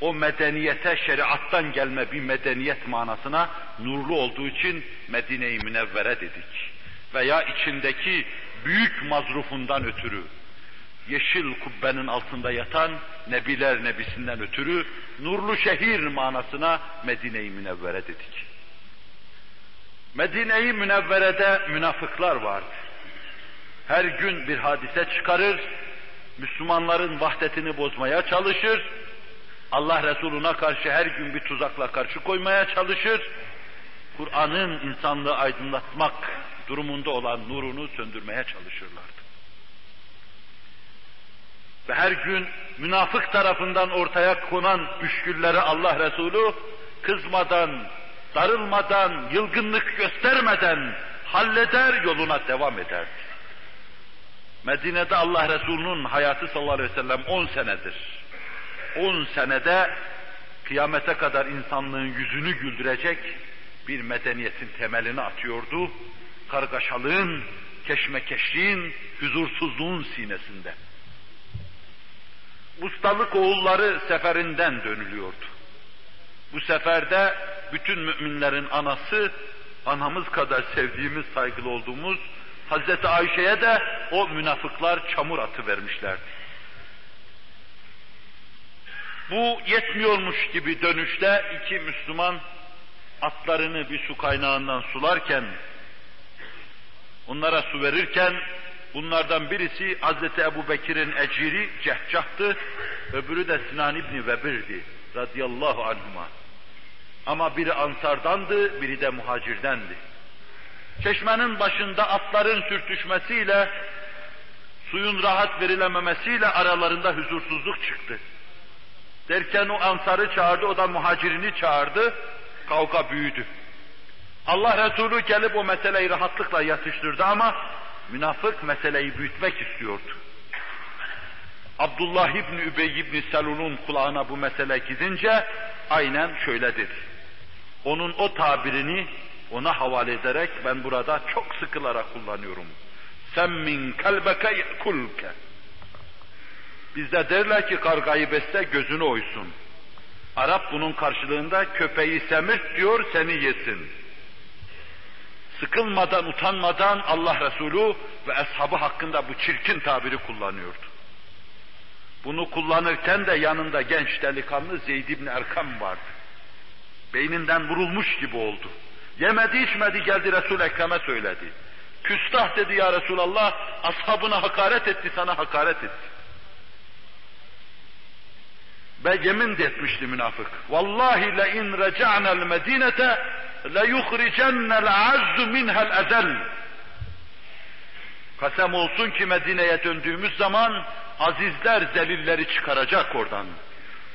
o medeniyete şeriattan gelme bir medeniyet manasına nurlu olduğu için Medine-i Münevvere dedik. Veya içindeki büyük mazrufundan ötürü, yeşil kubbenin altında yatan Nebiler Nebisinden ötürü nurlu şehir manasına Medine-i Münevvere dedik. Medine-i Münevvere'de münafıklar vardı. Her gün bir hadise çıkarır, Müslümanların vahdetini bozmaya çalışır, Allah Resuluna karşı her gün bir tuzakla karşı koymaya çalışır, Kur'an'ın insanlığı aydınlatmak durumunda olan nurunu söndürmeye çalışırlardı. Ve her gün münafık tarafından ortaya konan müşkülleri Allah Resulü kızmadan, darılmadan, yılgınlık göstermeden halleder, yoluna devam ederdi. Medine'de Allah Resulü'nün hayatı sallallahu aleyhi ve sellem 10 senedir. 10 senede kıyamete kadar insanlığın yüzünü güldürecek bir medeniyetin temelini atıyordu. Kargaşalığın, keşmekeşliğin, huzursuzluğun sinesinde. Ustalık oğulları seferinden dönülüyordu. Bu seferde bütün müminlerin anası, anamız kadar sevdiğimiz, saygılı olduğumuz Hazreti Ayşe'ye de o münafıklar çamur atı vermişlerdi. Bu yetmiyormuş gibi dönüşte iki Müslüman atlarını bir su kaynağından sularken, onlara su verirken bunlardan birisi Hazreti Ebu Bekir'in eciri Cehcah'tı, öbürü de Sinan İbni Vebir'di radıyallahu anhuma. Ama biri Ansardandı, biri de muhacirdendi. Çeşmenin başında atların sürtüşmesiyle, suyun rahat verilememesiyle aralarında huzursuzluk çıktı. Derken o ansarı çağırdı, o da muhacirini çağırdı, kavga büyüdü. Allah Resulü gelip o meseleyi rahatlıkla yatıştırdı ama münafık meseleyi büyütmek istiyordu. Abdullah İbni Übey İbni Selul'un kulağına bu mesele gidince aynen şöyle dedi. Onun o tabirini ona havale ederek ben burada çok sıkılarak kullanıyorum. Sen min kalbeke kulke. Bizde derler ki kargayı besle gözünü oysun. Arap bunun karşılığında köpeği semirt diyor seni yesin. Sıkılmadan, utanmadan Allah Resulü ve ashabı hakkında bu çirkin tabiri kullanıyordu. Bunu kullanırken de yanında genç delikanlı Zeyd ibn Erkam vardı. Beyninden vurulmuş gibi oldu. Yemedi içmedi geldi Resul Ekrem'e söyledi. Küstah dedi ya Resulallah, ashabına hakaret etti, sana hakaret etti. Ve yemin de etmişti münafık. Vallahi le in reca'nel medinete le yuhricennel azzu minhel ezel. Kasem olsun ki Medine'ye döndüğümüz zaman azizler zelilleri çıkaracak oradan.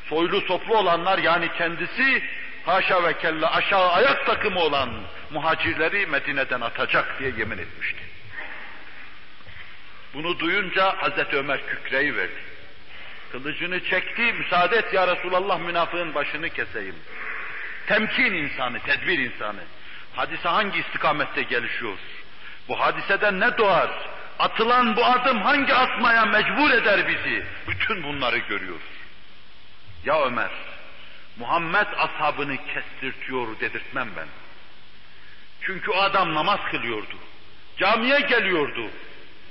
Soylu soplu olanlar yani kendisi haşa ve kella aşağı ayak takımı olan muhacirleri Medine'den atacak diye yemin etmişti. Bunu duyunca Hazreti Ömer kükreyi verdi. Kılıcını çekti, müsaade et ya Resulallah münafığın başını keseyim. Temkin insanı, tedbir insanı. Hadise hangi istikamette gelişiyor? Bu hadiseden ne doğar? Atılan bu adım hangi atmaya mecbur eder bizi? Bütün bunları görüyor. Ya Ömer, Muhammed ashabını kestirtiyor dedirtmem ben. Çünkü o adam namaz kılıyordu. Camiye geliyordu.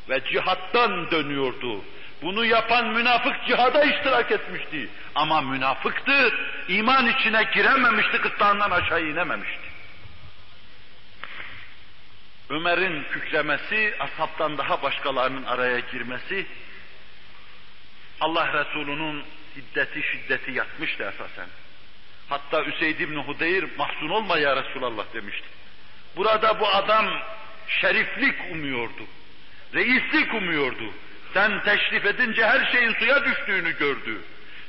Ve cihattan dönüyordu. Bunu yapan münafık cihada iştirak etmişti. Ama münafıktı, iman içine girememişti, gırtlağından aşağı inememişti. Ömer'in kükremesi, ashabtan daha başkalarının araya girmesi, Allah Resulü'nün hiddeti şiddeti yatmıştı esasen. Hatta Üseyd İbni Hudeyr mahzun olma ya Resulallah demişti. Burada bu adam şeriflik umuyordu. Reislik umuyordu. Sen teşrif edince her şeyin suya düştüğünü gördü.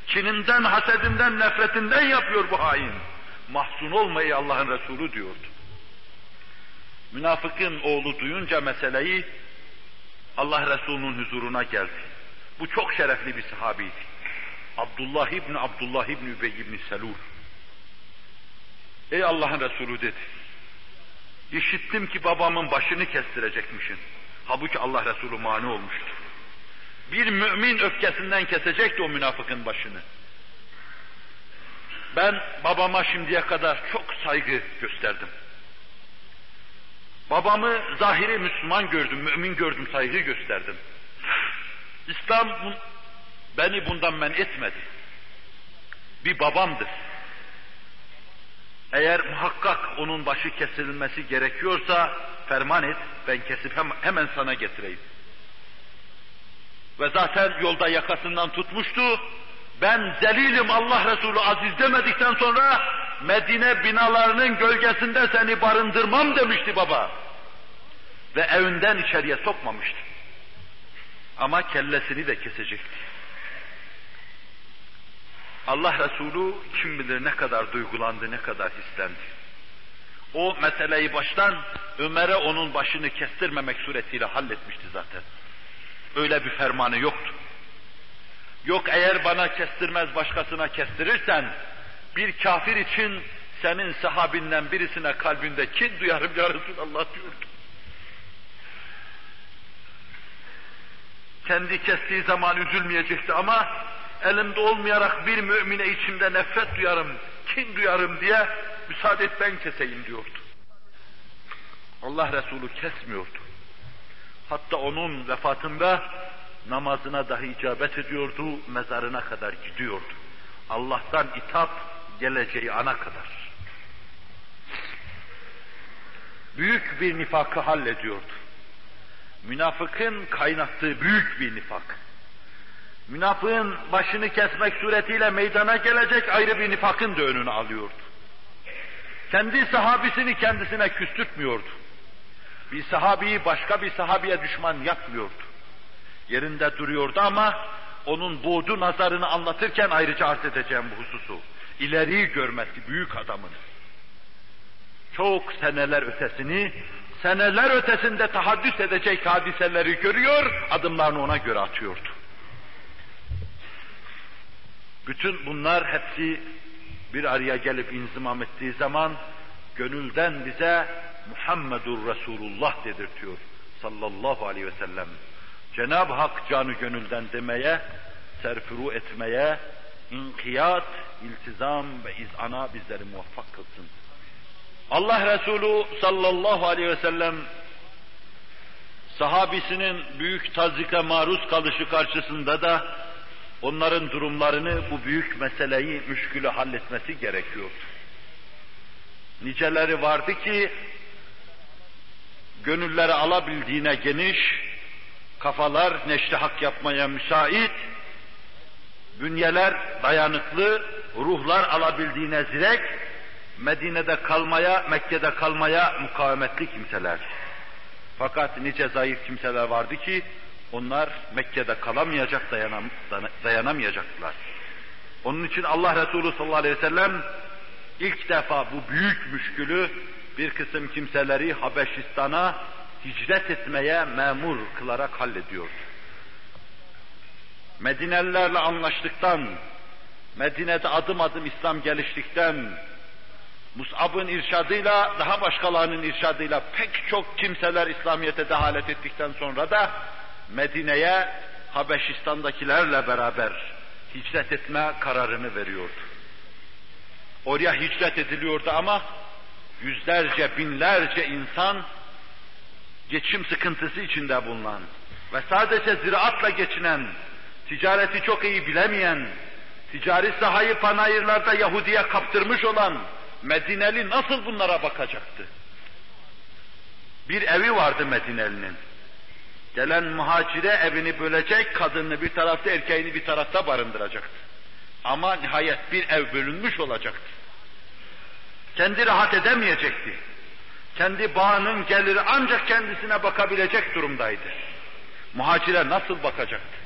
Kininden, hasedinden, nefretinden yapıyor bu hain. Mahzun olmayı Allah'ın Resulü diyordu. Münafıkın oğlu duyunca meseleyi Allah Resulü'nün huzuruna geldi. Bu çok şerefli bir sahabiydi. Abdullah İbni Abdullah İbni Übey İbni Selul. Ey Allah'ın Resulü dedi. İşittim ki babamın başını kestirecekmişin. Halbuki Allah Resulü mani olmuştu. Bir mümin öfkesinden kesecekti o münafıkın başını. Ben babama şimdiye kadar çok saygı gösterdim. Babamı zahiri Müslüman gördüm, mümin gördüm, saygı gösterdim. İslam beni bundan men etmedi. Bir babamdır. Eğer muhakkak onun başı kesilmesi gerekiyorsa ferman et, ben kesip hem, hemen sana getireyim. Ve zaten yolda yakasından tutmuştu. Ben zelilim Allah Resulü aziz demedikten sonra Medine binalarının gölgesinde seni barındırmam demişti baba. Ve evinden içeriye sokmamıştı. Ama kellesini de kesecekti. Allah Resulü kim bilir ne kadar duygulandı, ne kadar hislendi. O meseleyi baştan Ömer'e onun başını kestirmemek suretiyle halletmişti zaten. Öyle bir fermanı yoktu. Yok eğer bana kestirmez başkasına kestirirsen bir kafir için senin sahabinden birisine kalbinde kin duyarım ya Resulallah diyordu. Kendi kestiği zaman üzülmeyecekti ama elimde olmayarak bir mümine içimde nefret duyarım, kin duyarım diye müsaade et ben keseyim diyordu. Allah Resulü kesmiyordu. Hatta onun vefatında namazına dahi icabet ediyordu, mezarına kadar gidiyordu. Allah'tan itap geleceği ana kadar. Büyük bir nifakı hallediyordu. Münafıkın kaynattığı büyük bir nifak. Münafığın başını kesmek suretiyle meydana gelecek ayrı bir nifakın da önünü alıyordu. Kendi sahabisini kendisine küstürtmüyordu. Bir sahabiyi başka bir sahabiye düşman yapmıyordu. Yerinde duruyordu ama onun buğdu nazarını anlatırken ayrıca arz edeceğim bu hususu. İleriyi görmesi büyük adamın. Çok seneler ötesini, seneler ötesinde tahaddüs edecek hadiseleri görüyor, adımlarını ona göre atıyordu. Bütün bunlar hepsi bir araya gelip inzimam ettiği zaman gönülden bize Muhammedur Resulullah dedirtiyor sallallahu aleyhi ve sellem. Cenab-ı Hak canı gönülden demeye, serfuru etmeye, inkiyat, iltizam ve izana bizleri muvaffak kılsın. Allah Resulü sallallahu aleyhi ve sellem sahabisinin büyük tazike maruz kalışı karşısında da onların durumlarını bu büyük meseleyi müşkülü halletmesi gerekiyor. Niceleri vardı ki gönülleri alabildiğine geniş, kafalar neşri hak yapmaya müsait, bünyeler dayanıklı, ruhlar alabildiğine zirek, Medine'de kalmaya, Mekke'de kalmaya mukavemetli kimseler. Fakat nice zayıf kimseler vardı ki, onlar Mekke'de kalamayacak, dayanam, dayanamayacaklar. Onun için Allah Resulü sallallahu aleyhi ve sellem ilk defa bu büyük müşkülü bir kısım kimseleri Habeşistan'a hicret etmeye memur kılarak hallediyor. Medinelilerle anlaştıktan, Medine'de adım adım İslam geliştikten, Mus'ab'ın irşadıyla, daha başkalarının irşadıyla pek çok kimseler İslamiyet'e dehalet ettikten sonra da Medine'ye Habeşistan'dakilerle beraber hicret etme kararını veriyordu. Oraya hicret ediliyordu ama yüzlerce, binlerce insan geçim sıkıntısı içinde bulunan ve sadece ziraatla geçinen, ticareti çok iyi bilemeyen, ticari sahayı panayırlarda Yahudi'ye kaptırmış olan Medineli nasıl bunlara bakacaktı? Bir evi vardı Medineli'nin. Gelen muhacire evini bölecek, kadını bir tarafta, erkeğini bir tarafta barındıracaktı. Ama nihayet bir ev bölünmüş olacaktı. Kendi rahat edemeyecekti. Kendi bağının geliri ancak kendisine bakabilecek durumdaydı. Muhacire nasıl bakacaktı?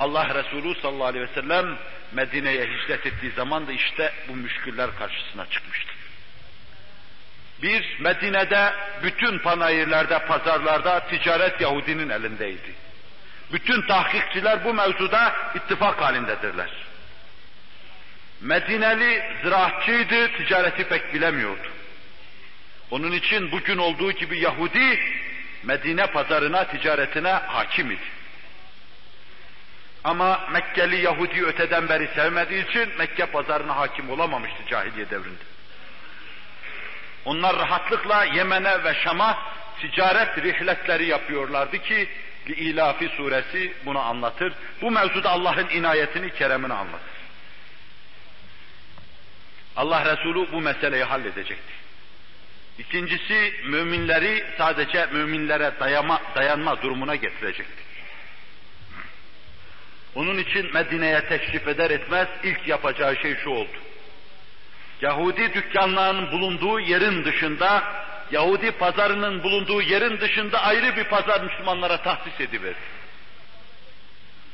Allah Resulü sallallahu aleyhi ve sellem Medine'ye hicret ettiği zaman da işte bu müşküller karşısına çıkmıştı. Bir, Medine'de bütün panayırlarda, pazarlarda ticaret Yahudinin elindeydi. Bütün tahkikçiler bu mevzuda ittifak halindedirler. Medineli ziraatçıydı, ticareti pek bilemiyordu. Onun için bugün olduğu gibi Yahudi Medine pazarına, ticaretine hakim idi. Ama Mekkeli Yahudi öteden beri sevmediği için Mekke pazarına hakim olamamıştı cahiliye devrinde. Onlar rahatlıkla Yemen'e ve Şam'a ticaret rihletleri yapıyorlardı ki İlafi suresi bunu anlatır. Bu mevzuda Allah'ın inayetini, keremini anlatır. Allah Resulü bu meseleyi halledecekti. İkincisi müminleri sadece müminlere dayama, dayanma durumuna getirecekti. Onun için Medine'ye teşrif eder etmez ilk yapacağı şey şu oldu. Yahudi dükkanlarının bulunduğu yerin dışında, Yahudi pazarının bulunduğu yerin dışında ayrı bir pazar Müslümanlara tahsis ediverdi.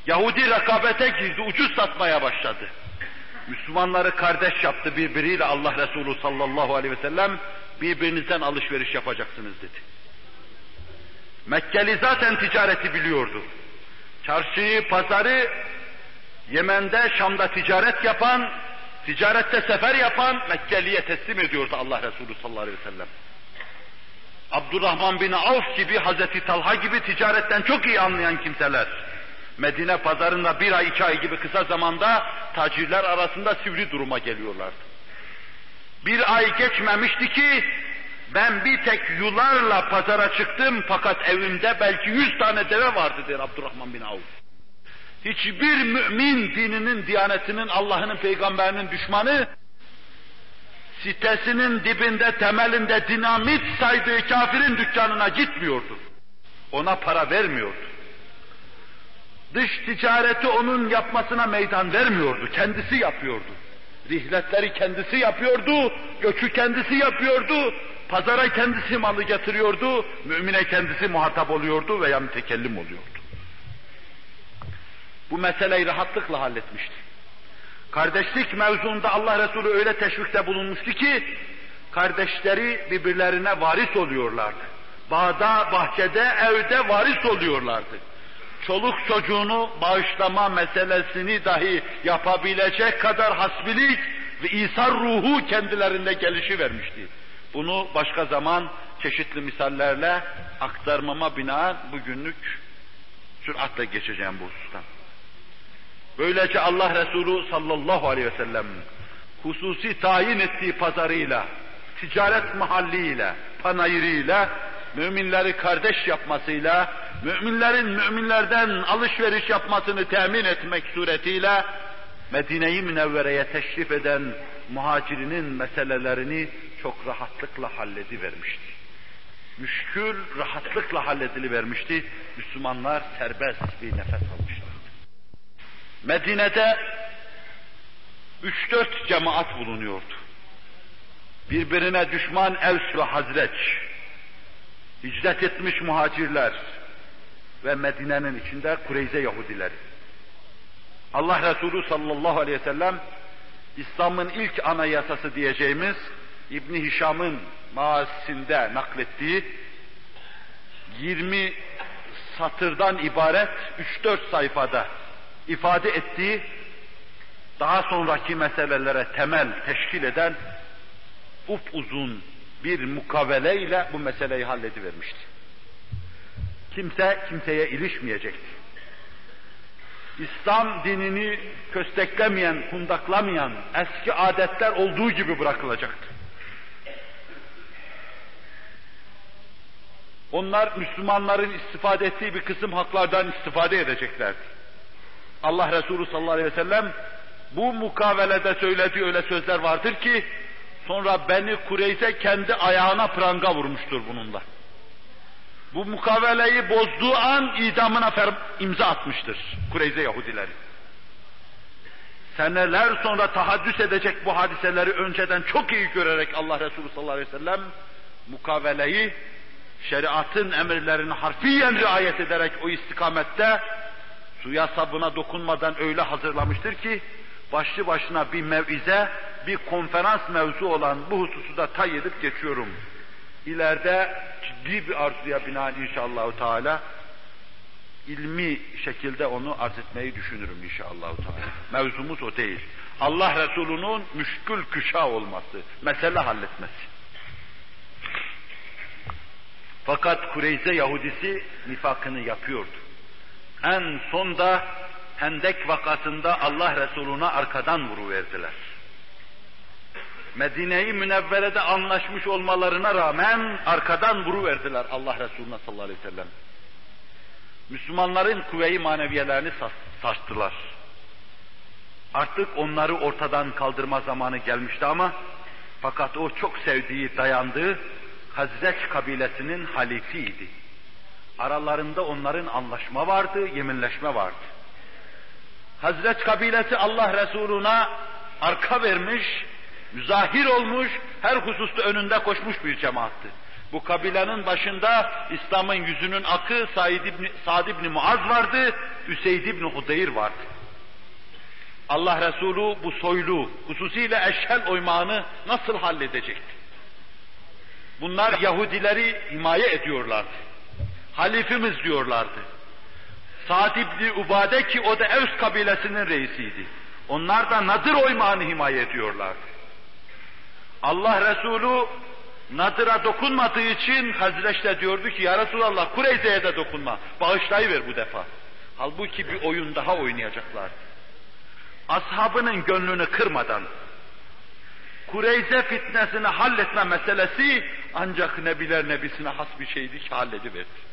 Yahudi rekabete girdi, ucuz satmaya başladı. Müslümanları kardeş yaptı birbiriyle Allah Resulü sallallahu aleyhi ve sellem birbirinizden alışveriş yapacaksınız dedi. Mekkeli zaten ticareti biliyordu. Çarşıyı, pazarı Yemen'de, Şam'da ticaret yapan, ticarette sefer yapan Mekkeli'ye teslim ediyordu Allah Resulü sallallahu aleyhi ve sellem. Abdurrahman bin Avf gibi, Hazreti Talha gibi ticaretten çok iyi anlayan kimseler. Medine pazarında bir ay iki ay gibi kısa zamanda tacirler arasında sivri duruma geliyorlardı. Bir ay geçmemişti ki ben bir tek yularla pazara çıktım fakat evimde belki yüz tane deve vardı der Abdurrahman bin Avf. Hiçbir mümin dininin, diyanetinin, Allah'ın peygamberinin düşmanı sitesinin dibinde, temelinde dinamit saydığı kafirin dükkanına gitmiyordu. Ona para vermiyordu. Dış ticareti onun yapmasına meydan vermiyordu, kendisi yapıyordu. Rihletleri kendisi yapıyordu, göçü kendisi yapıyordu, pazara kendisi malı getiriyordu, mümine kendisi muhatap oluyordu veya mütekellim oluyordu. Bu meseleyi rahatlıkla halletmişti. Kardeşlik mevzuunda Allah Resulü öyle teşvikte bulunmuştu ki, kardeşleri birbirlerine varis oluyorlardı. Bağda, bahçede, evde varis oluyorlardı çoluk çocuğunu bağışlama meselesini dahi yapabilecek kadar hasbilik ve İsa ruhu kendilerinde gelişi vermişti. Bunu başka zaman çeşitli misallerle aktarmama binaen bugünlük süratle geçeceğim bu husustan. Böylece Allah Resulü sallallahu aleyhi ve sellem hususi tayin ettiği pazarıyla, ticaret mahalliyle, panayırıyla, müminleri kardeş yapmasıyla, müminlerin müminlerden alışveriş yapmasını temin etmek suretiyle Medine-i Münevvere'ye teşrif eden muhacirinin meselelerini çok rahatlıkla halledivermişti. Müşkül rahatlıkla halledilivermişti. Müslümanlar serbest bir nefes almışlardı. Medine'de üç dört cemaat bulunuyordu. Birbirine düşman Evs ve Hazreç, hicret etmiş muhacirler, ve Medine'nin içinde Kureyze Yahudileri. Allah Resulü sallallahu aleyhi ve sellem İslam'ın ilk anayasası diyeceğimiz İbni Hişam'ın maasinde naklettiği 20 satırdan ibaret 3-4 sayfada ifade ettiği daha sonraki meselelere temel teşkil eden upuzun bir mukavele ile bu meseleyi halledivermişti. Kimse kimseye ilişmeyecekti. İslam dinini kösteklemeyen, kundaklamayan eski adetler olduğu gibi bırakılacaktı. Onlar Müslümanların istifade ettiği bir kısım haklardan istifade edeceklerdi. Allah Resulü sallallahu aleyhi ve sellem bu mukavelede söylediği öyle sözler vardır ki sonra Beni Kureyze kendi ayağına pranga vurmuştur bununla bu mukaveleyi bozduğu an idamına imza atmıştır Kureyze Yahudileri. Seneler sonra tahaddüs edecek bu hadiseleri önceden çok iyi görerek Allah Resulü sallallahu aleyhi ve sellem mukaveleyi şeriatın emirlerini harfiyen riayet ederek o istikamette suya sabına dokunmadan öyle hazırlamıştır ki başlı başına bir mevize, bir konferans mevzu olan bu hususu da tay edip geçiyorum. İleride ciddi bir arzuya binaen inşallah Teala ilmi şekilde onu arz etmeyi düşünürüm inşallah Teala. Mevzumuz o değil. Allah Resulü'nün müşkül küşa olması, mesele halletmesi. Fakat Kureyze Yahudisi nifakını yapıyordu. En sonda Hendek vakasında Allah Resulü'ne arkadan vuruverdiler. Medine-i Münevvere'de anlaşmış olmalarına rağmen arkadan vuruverdiler Allah Resulüne sallallahu aleyhi ve sellem. Müslümanların kuvve-i maneviyelerini sarstılar. Artık onları ortadan kaldırma zamanı gelmişti ama fakat o çok sevdiği, dayandığı Hazreç kabilesinin halifiydi. Aralarında onların anlaşma vardı, yeminleşme vardı. Hazreç kabilesi Allah Resuluna arka vermiş, müzahir olmuş, her hususta önünde koşmuş bir cemaattı. Bu kabilenin başında İslam'ın yüzünün akı Said İbni, Sa'd İbni Muaz vardı, Üseyd İbni Hudeyr vardı. Allah Resulü bu soylu, hususiyle eşhel oymağını nasıl halledecekti? Bunlar Yahudileri himaye ediyorlardı. Halifimiz diyorlardı. Sa'd İbni Ubade ki o da Evs kabilesinin reisiydi. Onlar da Nadir oymağını himaye ediyorlardı. Allah Resulü Nadır'a dokunmadığı için Hazreç diyordu ki ya Resulallah Kureyze'ye de dokunma. Bağışlayıver bu defa. Halbuki bir oyun daha oynayacaklar. Ashabının gönlünü kırmadan Kureyze fitnesini halletme meselesi ancak Nebiler Nebisine has bir şeydi ki hallediverdi.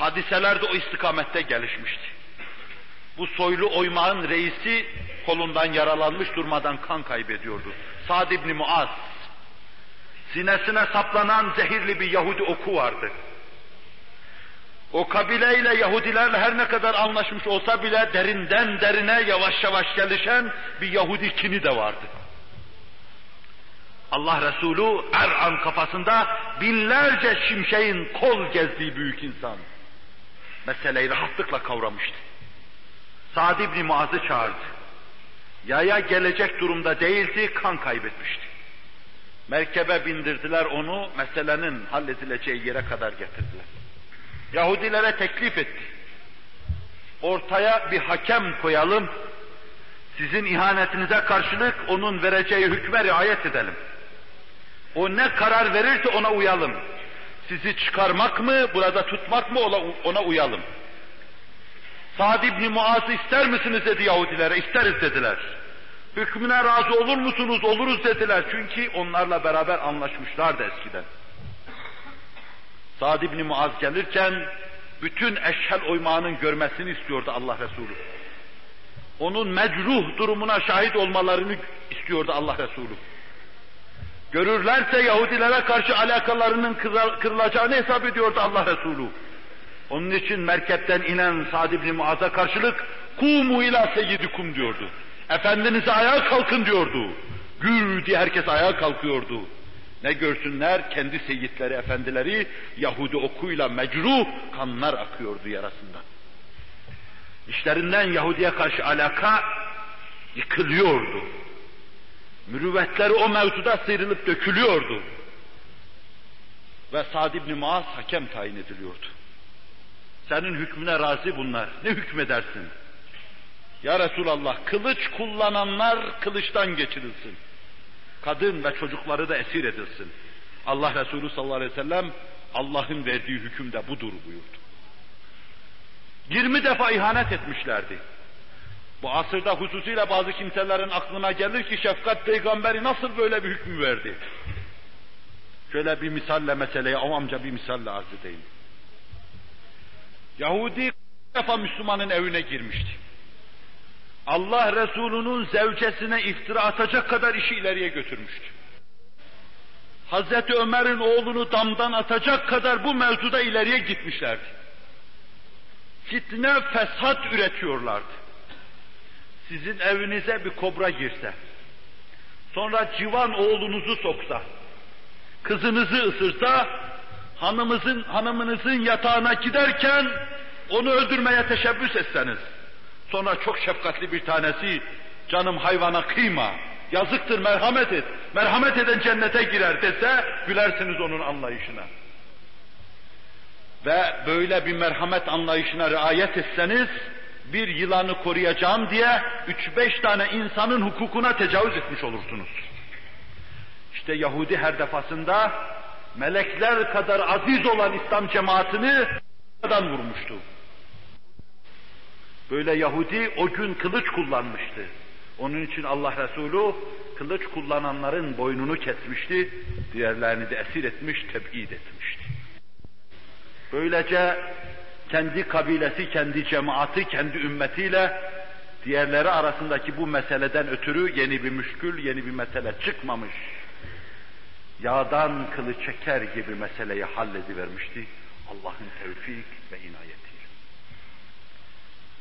Hadiseler de o istikamette gelişmişti. Bu soylu oymağın reisi kolundan yaralanmış durmadan kan kaybediyordu. Sa'd ibn Muaz. Sinesine saplanan zehirli bir Yahudi oku vardı. O kabileyle Yahudilerle her ne kadar anlaşmış olsa bile derinden derine yavaş yavaş gelişen bir Yahudi kini de vardı. Allah Resulü er an kafasında binlerce şimşeğin kol gezdiği büyük insan. Meseleyi rahatlıkla kavramıştı. Sa'd ibn Muaz'ı çağırdı. Yaya gelecek durumda değildi, kan kaybetmişti. Merkebe bindirdiler onu, meselenin halledileceği yere kadar getirdiler. Yahudilere teklif etti. Ortaya bir hakem koyalım, sizin ihanetinize karşılık onun vereceği hükme riayet edelim. O ne karar verirse ona uyalım. Sizi çıkarmak mı, burada tutmak mı ona uyalım. Sa'd ibn Muaz'ı ister misiniz dedi Yahudilere, isteriz dediler. Hükmüne razı olur musunuz? Oluruz dediler. Çünkü onlarla beraber anlaşmışlardı eskiden. Sa'd ibn Muaz gelirken bütün eşhel oymağının görmesini istiyordu Allah Resulü. Onun mecruh durumuna şahit olmalarını istiyordu Allah Resulü. Görürlerse Yahudilere karşı alakalarının kırılacağını hesap ediyordu Allah Resulü. Onun için merkepten inen Sa'd ibn Muaz'a karşılık kumu ila seyyidikum diyordu. Efendinize ayağa kalkın diyordu. Gür diye herkes ayağa kalkıyordu. Ne görsünler kendi seyitleri, efendileri Yahudi okuyla mecruh kanlar akıyordu yarasından. İşlerinden Yahudi'ye karşı alaka yıkılıyordu. Mürüvvetleri o mevzuda sıyrılıp dökülüyordu. Ve Sa'd ibn Muaz hakem tayin ediliyordu. Senin hükmüne razı bunlar. Ne hükmedersin? Ya Resulallah kılıç kullananlar kılıçtan geçirilsin. Kadın ve çocukları da esir edilsin. Allah Resulü sallallahu aleyhi ve sellem Allah'ın verdiği hüküm de budur buyurdu. 20 defa ihanet etmişlerdi. Bu asırda hususiyle bazı kimselerin aklına gelir ki şefkat peygamberi nasıl böyle bir hükmü verdi? Şöyle bir misalle meseleye avamca bir misalle arz edeyim. Yahudi defa Müslümanın evine girmişti. Allah Resulü'nün zevcesine iftira atacak kadar işi ileriye götürmüştü. Hazreti Ömer'in oğlunu damdan atacak kadar bu mevzuda ileriye gitmişlerdi. Fitne, fesat üretiyorlardı. Sizin evinize bir kobra girse, sonra civan oğlunuzu soksa, kızınızı ısırsa, hanımızın, hanımınızın yatağına giderken onu öldürmeye teşebbüs etseniz, sonra çok şefkatli bir tanesi, canım hayvana kıyma, yazıktır merhamet et, merhamet eden cennete girer dese, gülersiniz onun anlayışına. Ve böyle bir merhamet anlayışına riayet etseniz, bir yılanı koruyacağım diye üç beş tane insanın hukukuna tecavüz etmiş olursunuz. İşte Yahudi her defasında melekler kadar aziz olan İslam cemaatini adam vurmuştu. Böyle Yahudi o gün kılıç kullanmıştı. Onun için Allah Resulü kılıç kullananların boynunu kesmişti, diğerlerini de esir etmiş, tebid etmişti. Böylece kendi kabilesi, kendi cemaati, kendi ümmetiyle diğerleri arasındaki bu meseleden ötürü yeni bir müşkül, yeni bir mesele çıkmamış. Yağdan kılı çeker gibi meseleyi halledivermişti. Allah'ın tevfik ve inayetiyle.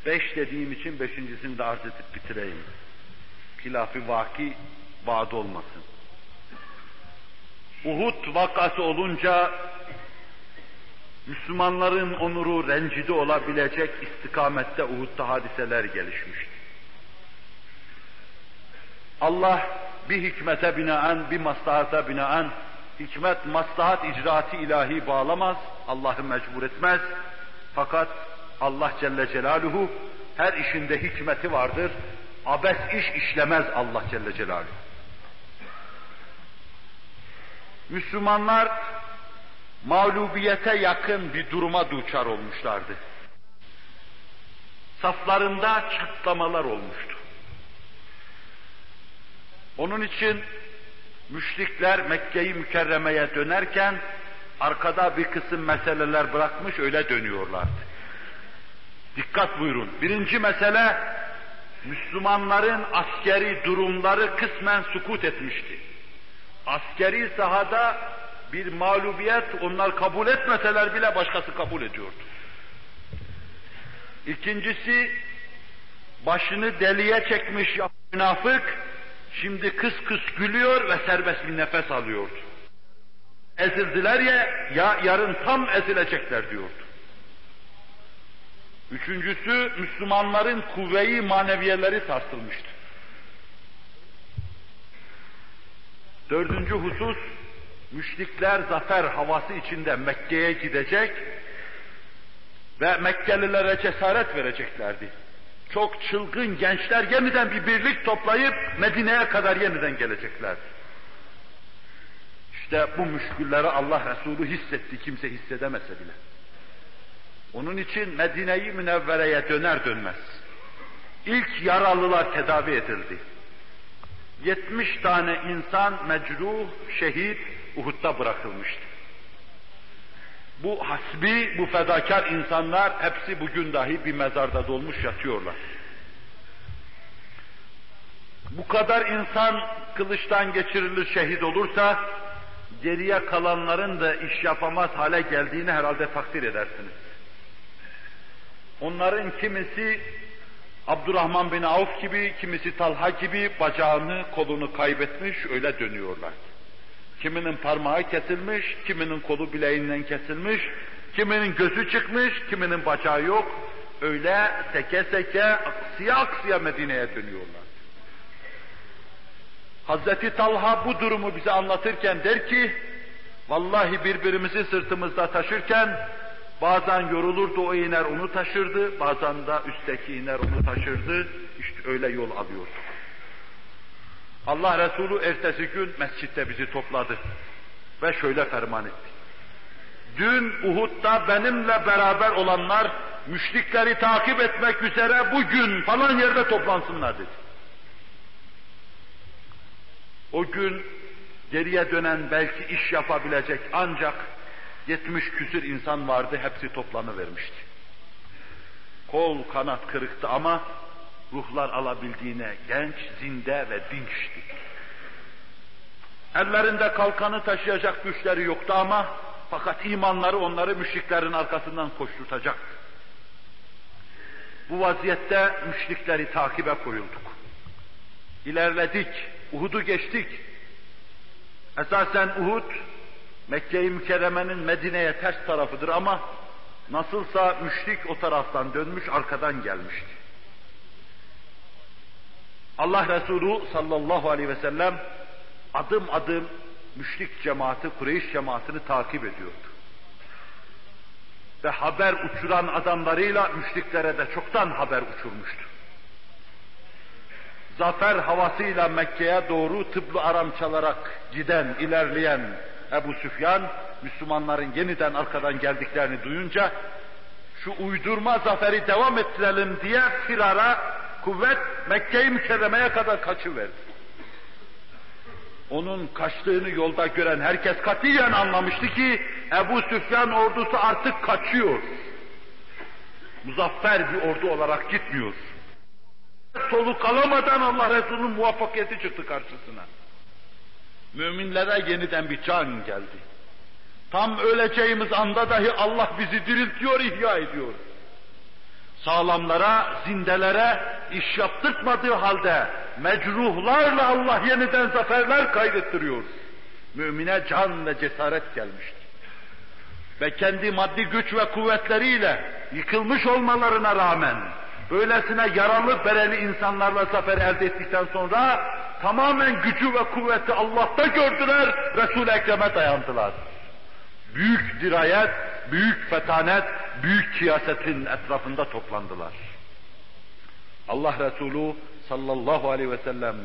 Beş dediğim için beşincisini de arz edip bitireyim. Hilaf-ı vaki vaad olmasın. Uhud vakası olunca Müslümanların onuru rencide olabilecek istikamette Uhud'da hadiseler gelişmişti. Allah bir hikmete binaen, bir maslahata binaen, hikmet, maslahat, icraatı ilahi bağlamaz, Allah'ı mecbur etmez. Fakat Allah Celle Celaluhu her işinde hikmeti vardır. Abes iş işlemez Allah Celle Celaluhu. Müslümanlar mağlubiyete yakın bir duruma duçar olmuşlardı. Saflarında çatlamalar olmuştu. Onun için müşrikler Mekke'yi mükerremeye dönerken arkada bir kısım meseleler bırakmış öyle dönüyorlardı. Dikkat buyurun. Birinci mesele Müslümanların askeri durumları kısmen sukut etmişti. Askeri sahada bir mağlubiyet onlar kabul etmeseler bile başkası kabul ediyordu. İkincisi başını deliye çekmiş münafık şimdi kıs kıs gülüyor ve serbest bir nefes alıyordu. Ezildiler ya, ya yarın tam ezilecekler diyordu. Üçüncüsü Müslümanların kuvveyi maneviyeleri sarsılmıştı. Dördüncü husus müşrikler zafer havası içinde Mekke'ye gidecek ve Mekkelilere cesaret vereceklerdi. Çok çılgın gençler yeniden bir birlik toplayıp Medine'ye kadar yeniden geleceklerdi. İşte bu müşkülleri Allah Resulü hissetti, kimse hissedemese bile. Onun için Medine'yi Münevvere'ye döner dönmez. İlk yaralılar tedavi edildi. 70 tane insan mecruh, şehit Uhud'da bırakılmıştı. Bu hasbi, bu fedakar insanlar hepsi bugün dahi bir mezarda dolmuş yatıyorlar. Bu kadar insan kılıçtan geçirilir şehit olursa geriye kalanların da iş yapamaz hale geldiğini herhalde takdir edersiniz. Onların kimisi Abdurrahman bin Avf gibi, kimisi Talha gibi bacağını, kolunu kaybetmiş, öyle dönüyorlar. Kiminin parmağı kesilmiş, kiminin kolu bileğinden kesilmiş, kiminin gözü çıkmış, kiminin bacağı yok. Öyle seke seke, aksıya aksıya Medine'ye dönüyorlar. Hazreti Talha bu durumu bize anlatırken der ki, vallahi birbirimizi sırtımızda taşırken Bazen yorulurdu o iner onu taşırdı, bazen de üstteki iner onu taşırdı. İşte öyle yol alıyorduk. Allah Resulü ertesi gün mescitte bizi topladı ve şöyle ferman etti. Dün Uhud'da benimle beraber olanlar müşrikleri takip etmek üzere bugün falan yerde toplansınlar dedi. O gün geriye dönen belki iş yapabilecek ancak Yetmiş küsür insan vardı, hepsi toplanıvermişti. Kol kanat kırıktı ama ruhlar alabildiğine genç, zinde ve dinçti. Ellerinde kalkanı taşıyacak güçleri yoktu ama fakat imanları onları müşriklerin arkasından koşturtacak. Bu vaziyette müşrikleri takibe koyulduk. İlerledik, Uhud'u geçtik. Esasen Uhud Mekke-i Mükerreme'nin Medine'ye ters tarafıdır ama nasılsa müşrik o taraftan dönmüş arkadan gelmişti. Allah Resulü sallallahu aleyhi ve sellem adım adım müşrik cemaati, Kureyş cemaatini takip ediyordu. Ve haber uçuran adamlarıyla müşriklere de çoktan haber uçurmuştu. Zafer havasıyla Mekke'ye doğru tıblı aram çalarak giden, ilerleyen Ebu Süfyan, Müslümanların yeniden arkadan geldiklerini duyunca, şu uydurma zaferi devam ettirelim diye firara kuvvet Mekke-i Mükerreme'ye kadar kaçıverdi. Onun kaçtığını yolda gören herkes katiyen anlamıştı ki Ebu Süfyan ordusu artık kaçıyor. Muzaffer bir ordu olarak gitmiyor. Soluk alamadan Allah Resulü'nün muvaffakiyeti çıktı karşısına. Müminlere yeniden bir can geldi. Tam öleceğimiz anda dahi Allah bizi diriltiyor, ihya ediyor. Sağlamlara, zindelere iş yaptırtmadığı halde mecruhlarla Allah yeniden zaferler kaydettiriyor. Mümine can ve cesaret gelmiştir. Ve kendi maddi güç ve kuvvetleriyle yıkılmış olmalarına rağmen böylesine yaralı bereli insanlarla zafer elde ettikten sonra tamamen gücü ve kuvveti Allah'ta gördüler, Resul-i Ekrem'e dayandılar. Büyük dirayet, büyük fetanet, büyük siyasetin etrafında toplandılar. Allah Resulü sallallahu aleyhi ve sellem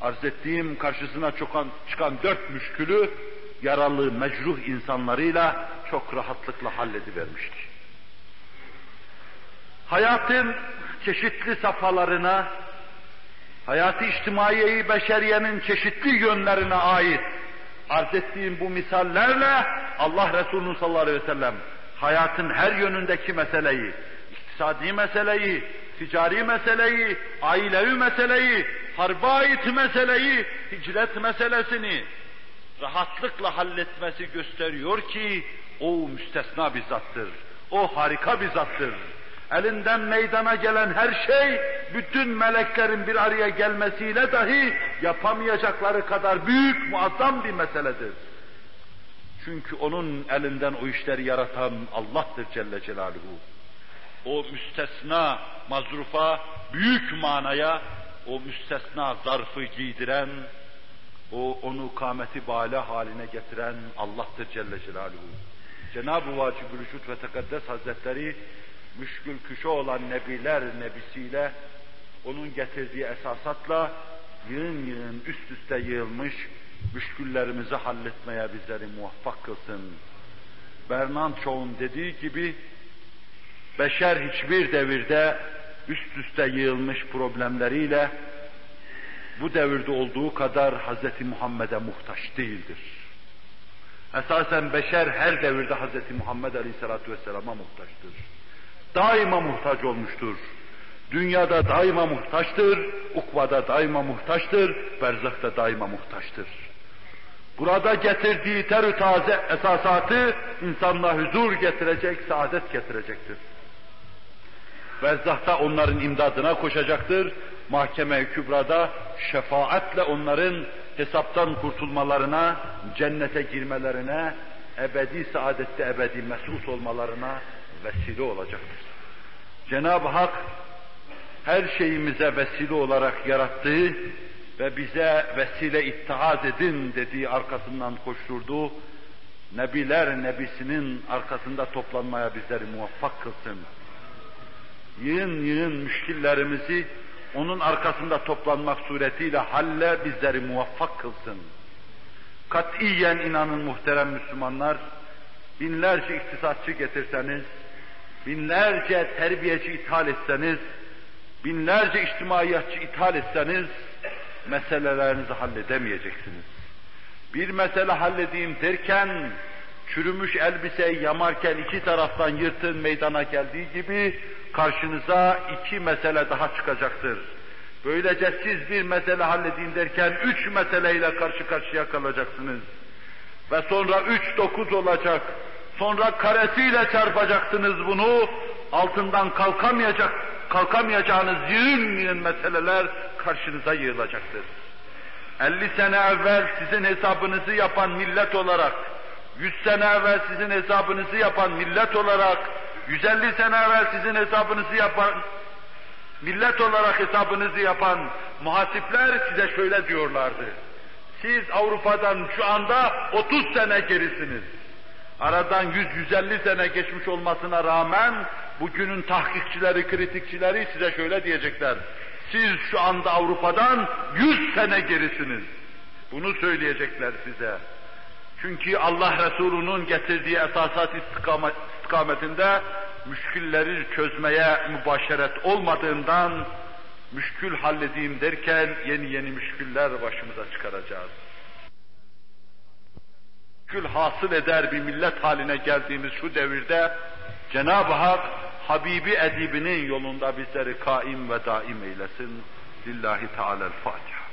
arz ettiğim karşısına çıkan, çıkan dört müşkülü yaralı, mecruh insanlarıyla çok rahatlıkla halledivermişti. Hayatın çeşitli safhalarına, hayatı içtimaiyeyi beşeriyenin çeşitli yönlerine ait arz ettiğim bu misallerle Allah Resulü sallallahu aleyhi ve sellem hayatın her yönündeki meseleyi, iktisadi meseleyi, ticari meseleyi, ailevi meseleyi, harba ait meseleyi, hicret meselesini rahatlıkla halletmesi gösteriyor ki o müstesna bir zattır. O harika bir zattır. Elinden meydana gelen her şey, bütün meleklerin bir araya gelmesiyle dahi yapamayacakları kadar büyük, muazzam bir meseledir. Çünkü onun elinden o işleri yaratan Allah'tır Celle Celaluhu. O müstesna mazrufa, büyük manaya, o müstesna zarfı giydiren, o onu kâmeti bale haline getiren Allah'tır Celle Celaluhu. Cenab-ı Vücud ve Tekaddes Hazretleri müşkül küşe olan nebiler nebisiyle onun getirdiği esasatla yığın yığın üst üste yığılmış müşküllerimizi halletmeye bizleri muvaffak kılsın. Bernard Shaw'un dediği gibi beşer hiçbir devirde üst üste yığılmış problemleriyle bu devirde olduğu kadar Hz. Muhammed'e muhtaç değildir. Esasen beşer her devirde Hz. Muhammed Aleyhisselatü Vesselam'a muhtaçtır. Daima muhtaç olmuştur. Dünyada daima muhtaçtır, ukvada daima muhtaçtır, berzakta daima muhtaçtır. Burada getirdiği terü taze esasatı insanla huzur getirecek, saadet getirecektir. Berzahta onların imdadına koşacaktır. Mahkeme-i Kübra'da şefaatle onların hesaptan kurtulmalarına, cennete girmelerine, ebedi saadette ebedi mesut olmalarına vesile olacaktır. Cenab-ı Hak her şeyimize vesile olarak yarattığı ve bize vesile ittihad edin dediği arkasından koşturduğu Nebiler Nebisi'nin arkasında toplanmaya bizleri muvaffak kılsın. Yığın yığın müşkillerimizi onun arkasında toplanmak suretiyle halle bizleri muvaffak kılsın. Katiyen inanın muhterem Müslümanlar, binlerce iktisatçı getirseniz, binlerce terbiyeci ithal etseniz, binlerce içtimaiyatçı ithal etseniz, meselelerinizi halledemeyeceksiniz. Bir mesele halledeyim derken, çürümüş elbiseyi yamarken iki taraftan yırtın meydana geldiği gibi, karşınıza iki mesele daha çıkacaktır. Böylece siz bir mesele halledeyim derken üç meseleyle karşı karşıya kalacaksınız. Ve sonra üç dokuz olacak. Sonra karesiyle çarpacaksınız bunu. Altından kalkamayacak, kalkamayacağınız yığın yığın meseleler karşınıza yığılacaktır. 50 sene evvel sizin hesabınızı yapan millet olarak, 100 sene evvel sizin hesabınızı yapan millet olarak, 150 sene evvel sizin hesabınızı yapan, millet olarak hesabınızı yapan muhatipler size şöyle diyorlardı. Siz Avrupa'dan şu anda 30 sene gerisiniz. Aradan 100-150 sene geçmiş olmasına rağmen bugünün tahkikçileri, kritikçileri size şöyle diyecekler. Siz şu anda Avrupa'dan 100 sene gerisiniz. Bunu söyleyecekler size. Çünkü Allah Resulü'nün getirdiği esasat istikametinde müşkülleri çözmeye mübaşeret olmadığından müşkül halledeyim derken yeni yeni müşküller başımıza çıkaracağız. Müşkül hasıl eder bir millet haline geldiğimiz şu devirde Cenab-ı Hak Habibi edibinin yolunda bizleri kaim ve daim eylesin. Lillahi Teala'l-Fatiha.